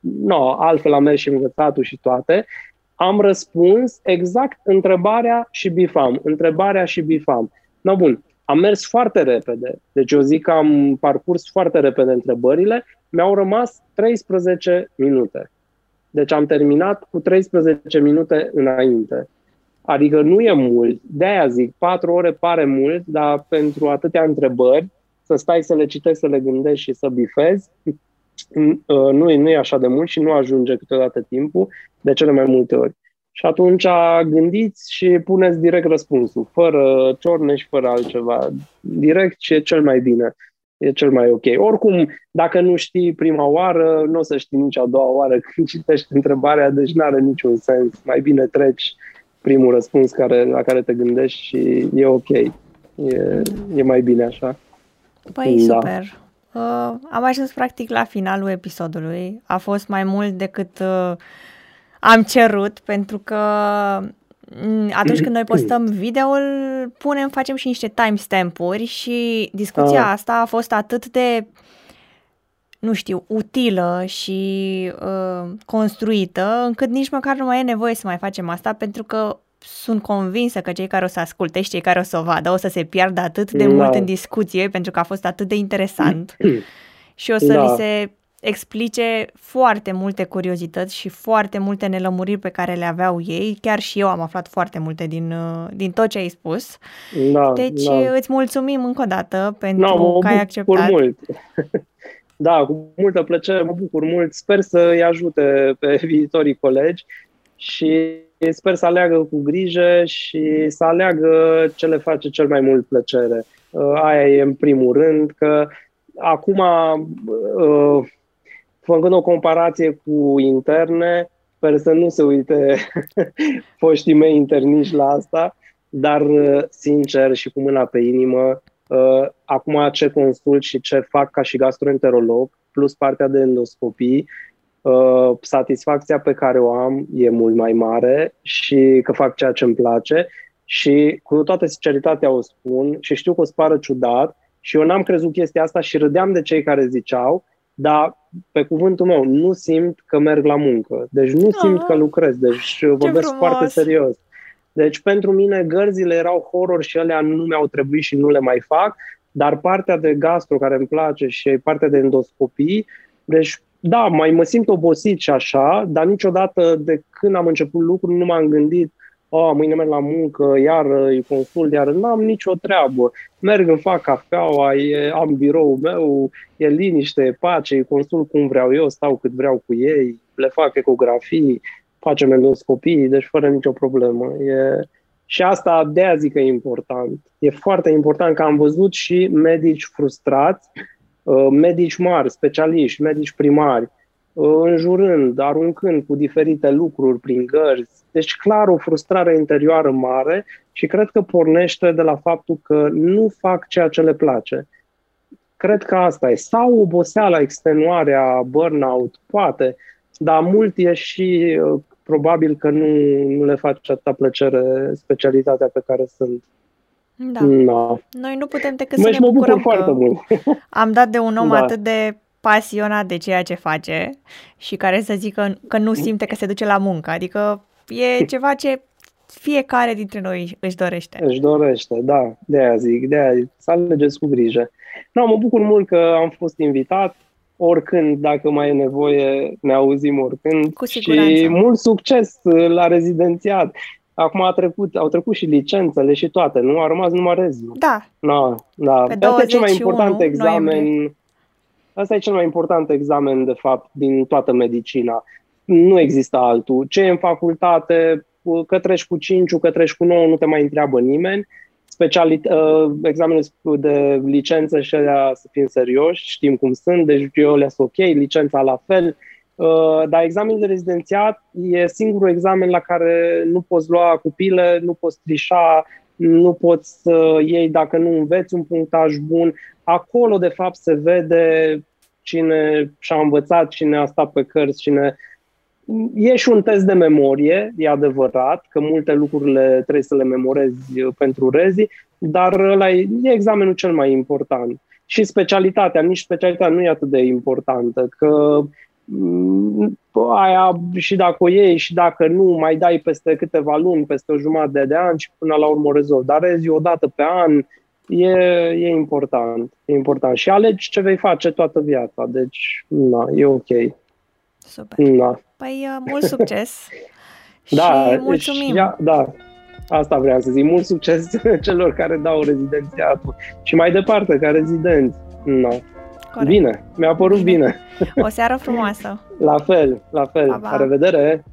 no, altfel am mers și învățatul și toate, am răspuns exact întrebarea și bifam, întrebarea și bifam. No, bun, am mers foarte repede, deci eu zic că am parcurs foarte repede întrebările mi-au rămas 13 minute. Deci am terminat cu 13 minute înainte. Adică nu e mult. De aia zic, 4 ore pare mult, dar pentru atâtea întrebări, să stai să le citești, să le gândești și să bifezi, nu e, nu e așa de mult și nu ajunge câteodată timpul, de cele mai multe ori. Și atunci gândiți și puneți direct răspunsul, fără ciorne și fără altceva. Direct și e cel mai bine e cel mai ok. Oricum, dacă nu știi prima oară, nu o să știi nici a doua oară [laughs] când citești întrebarea, deci nu are niciun sens. Mai bine treci primul răspuns care, la care te gândești și e ok. E, e mai bine așa. Păi, da. super. Uh, am ajuns practic la finalul episodului. A fost mai mult decât uh, am cerut, pentru că Mm, atunci când noi postăm videoul, punem, facem și niște timestamp-uri și discuția ah. asta a fost atât de, nu știu, utilă și uh, construită, încât nici măcar nu mai e nevoie să mai facem asta, pentru că sunt convinsă că cei care o să asculte și cei care o să o vadă o să se piardă atât de da. mult în discuție, pentru că a fost atât de interesant și o să da. li se explice foarte multe curiozități și foarte multe nelămuriri pe care le aveau ei. Chiar și eu am aflat foarte multe din, uh, din tot ce ai spus. Da, deci da. îți mulțumim încă o dată pentru da, că ai acceptat. mult. [laughs] da, cu multă plăcere, mă bucur mult. Sper să îi ajute pe [laughs] viitorii colegi și sper să aleagă cu grijă și să aleagă ce le face cel mai mult plăcere. Uh, aia e în primul rând, că acum uh, făcând o comparație cu interne, sper să nu se uite [laughs] foștii mei interniști la asta, dar sincer și cu mâna pe inimă, uh, acum ce consult și ce fac ca și gastroenterolog, plus partea de endoscopii, uh, satisfacția pe care o am e mult mai mare și că fac ceea ce îmi place și cu toată sinceritatea o spun și știu că o să pară ciudat și eu n-am crezut chestia asta și râdeam de cei care ziceau, dar pe cuvântul meu nu simt că merg la muncă. Deci nu simt că ah, lucrez, deci vorbesc frumos. foarte serios. Deci pentru mine gărzile erau horror și alea nu mi-au trebuit și nu le mai fac, dar partea de gastro care îmi place și partea de endoscopii, deci da, mai mă simt obosit și așa, dar niciodată de când am început lucrul nu m-am gândit oh, mâine merg la muncă, iar îi consult, iar n-am nicio treabă. Merg, îmi fac cafeaua, e, am birou meu, e liniște, e pace, îi consult cum vreau eu, stau cât vreau cu ei, le fac ecografii, facem endoscopii, deci fără nicio problemă. E... Și asta de aia zic că e important. E foarte important că am văzut și medici frustrați, uh, medici mari, specialiști, medici primari, uh, înjurând, aruncând cu diferite lucruri prin gărzi, deci, clar, o frustrare interioară mare și cred că pornește de la faptul că nu fac ceea ce le place. Cred că asta e. Sau oboseala, extenuarea, burnout, poate, dar mult e și uh, probabil că nu, nu le face atâta plăcere specialitatea pe care sunt. Da. No. Noi nu putem decât mă, să ne mă bucurăm bucur că foarte mult. am dat de un om da. atât de pasionat de ceea ce face și care să zică că nu simte că se duce la muncă. Adică e ceva ce fiecare dintre noi își dorește. Își dorește, da. De aia zic, de aia să alegeți cu grijă. Nu, mă bucur mult că am fost invitat. Oricând, dacă mai e nevoie, ne auzim oricând. Cu siguranță. Și mult succes la rezidențiat. Acum a trecut, au trecut și licențele și toate, nu? A rămas numai rezul. Da. Na, da. Pe Asta e cel mai important examen. Noiembrie. Asta e cel mai important examen, de fapt, din toată medicina. Nu există altul. Ce e în facultate, că treci cu 5, că treci cu 9, nu te mai întreabă nimeni. Specialit, uh, examenul de licență și alea să fim serioși, știm cum sunt, deci eu le ok, licența la fel. Uh, dar examenul de rezidențiat e singurul examen la care nu poți lua cupile, nu poți trișa, nu poți să iei dacă nu înveți un punctaj bun. Acolo, de fapt, se vede cine și-a învățat, cine a stat pe cărți, cine E și un test de memorie, e adevărat, că multe lucruri le, trebuie să le memorezi pentru rezi, dar ăla e, e examenul cel mai important. Și specialitatea, nici specialitatea nu e atât de importantă, că mm, aia și dacă o iei și dacă nu, mai dai peste câteva luni, peste o jumătate de an și până la urmă o rezolvi. Dar rezi o dată pe an, e, e important. E important. Și alegi ce vei face toată viața. Deci, na, e ok. Super. Da. Păi, uh, mult succes [laughs] da, și mulțumim. Și, da, asta vreau să zic. Mult succes [laughs] celor care dau rezidențiatul și mai departe, ca rezidenți. Da. Corect. Bine, mi-a părut [laughs] bine. O seară frumoasă. la fel, la fel. Pa, pa. La revedere!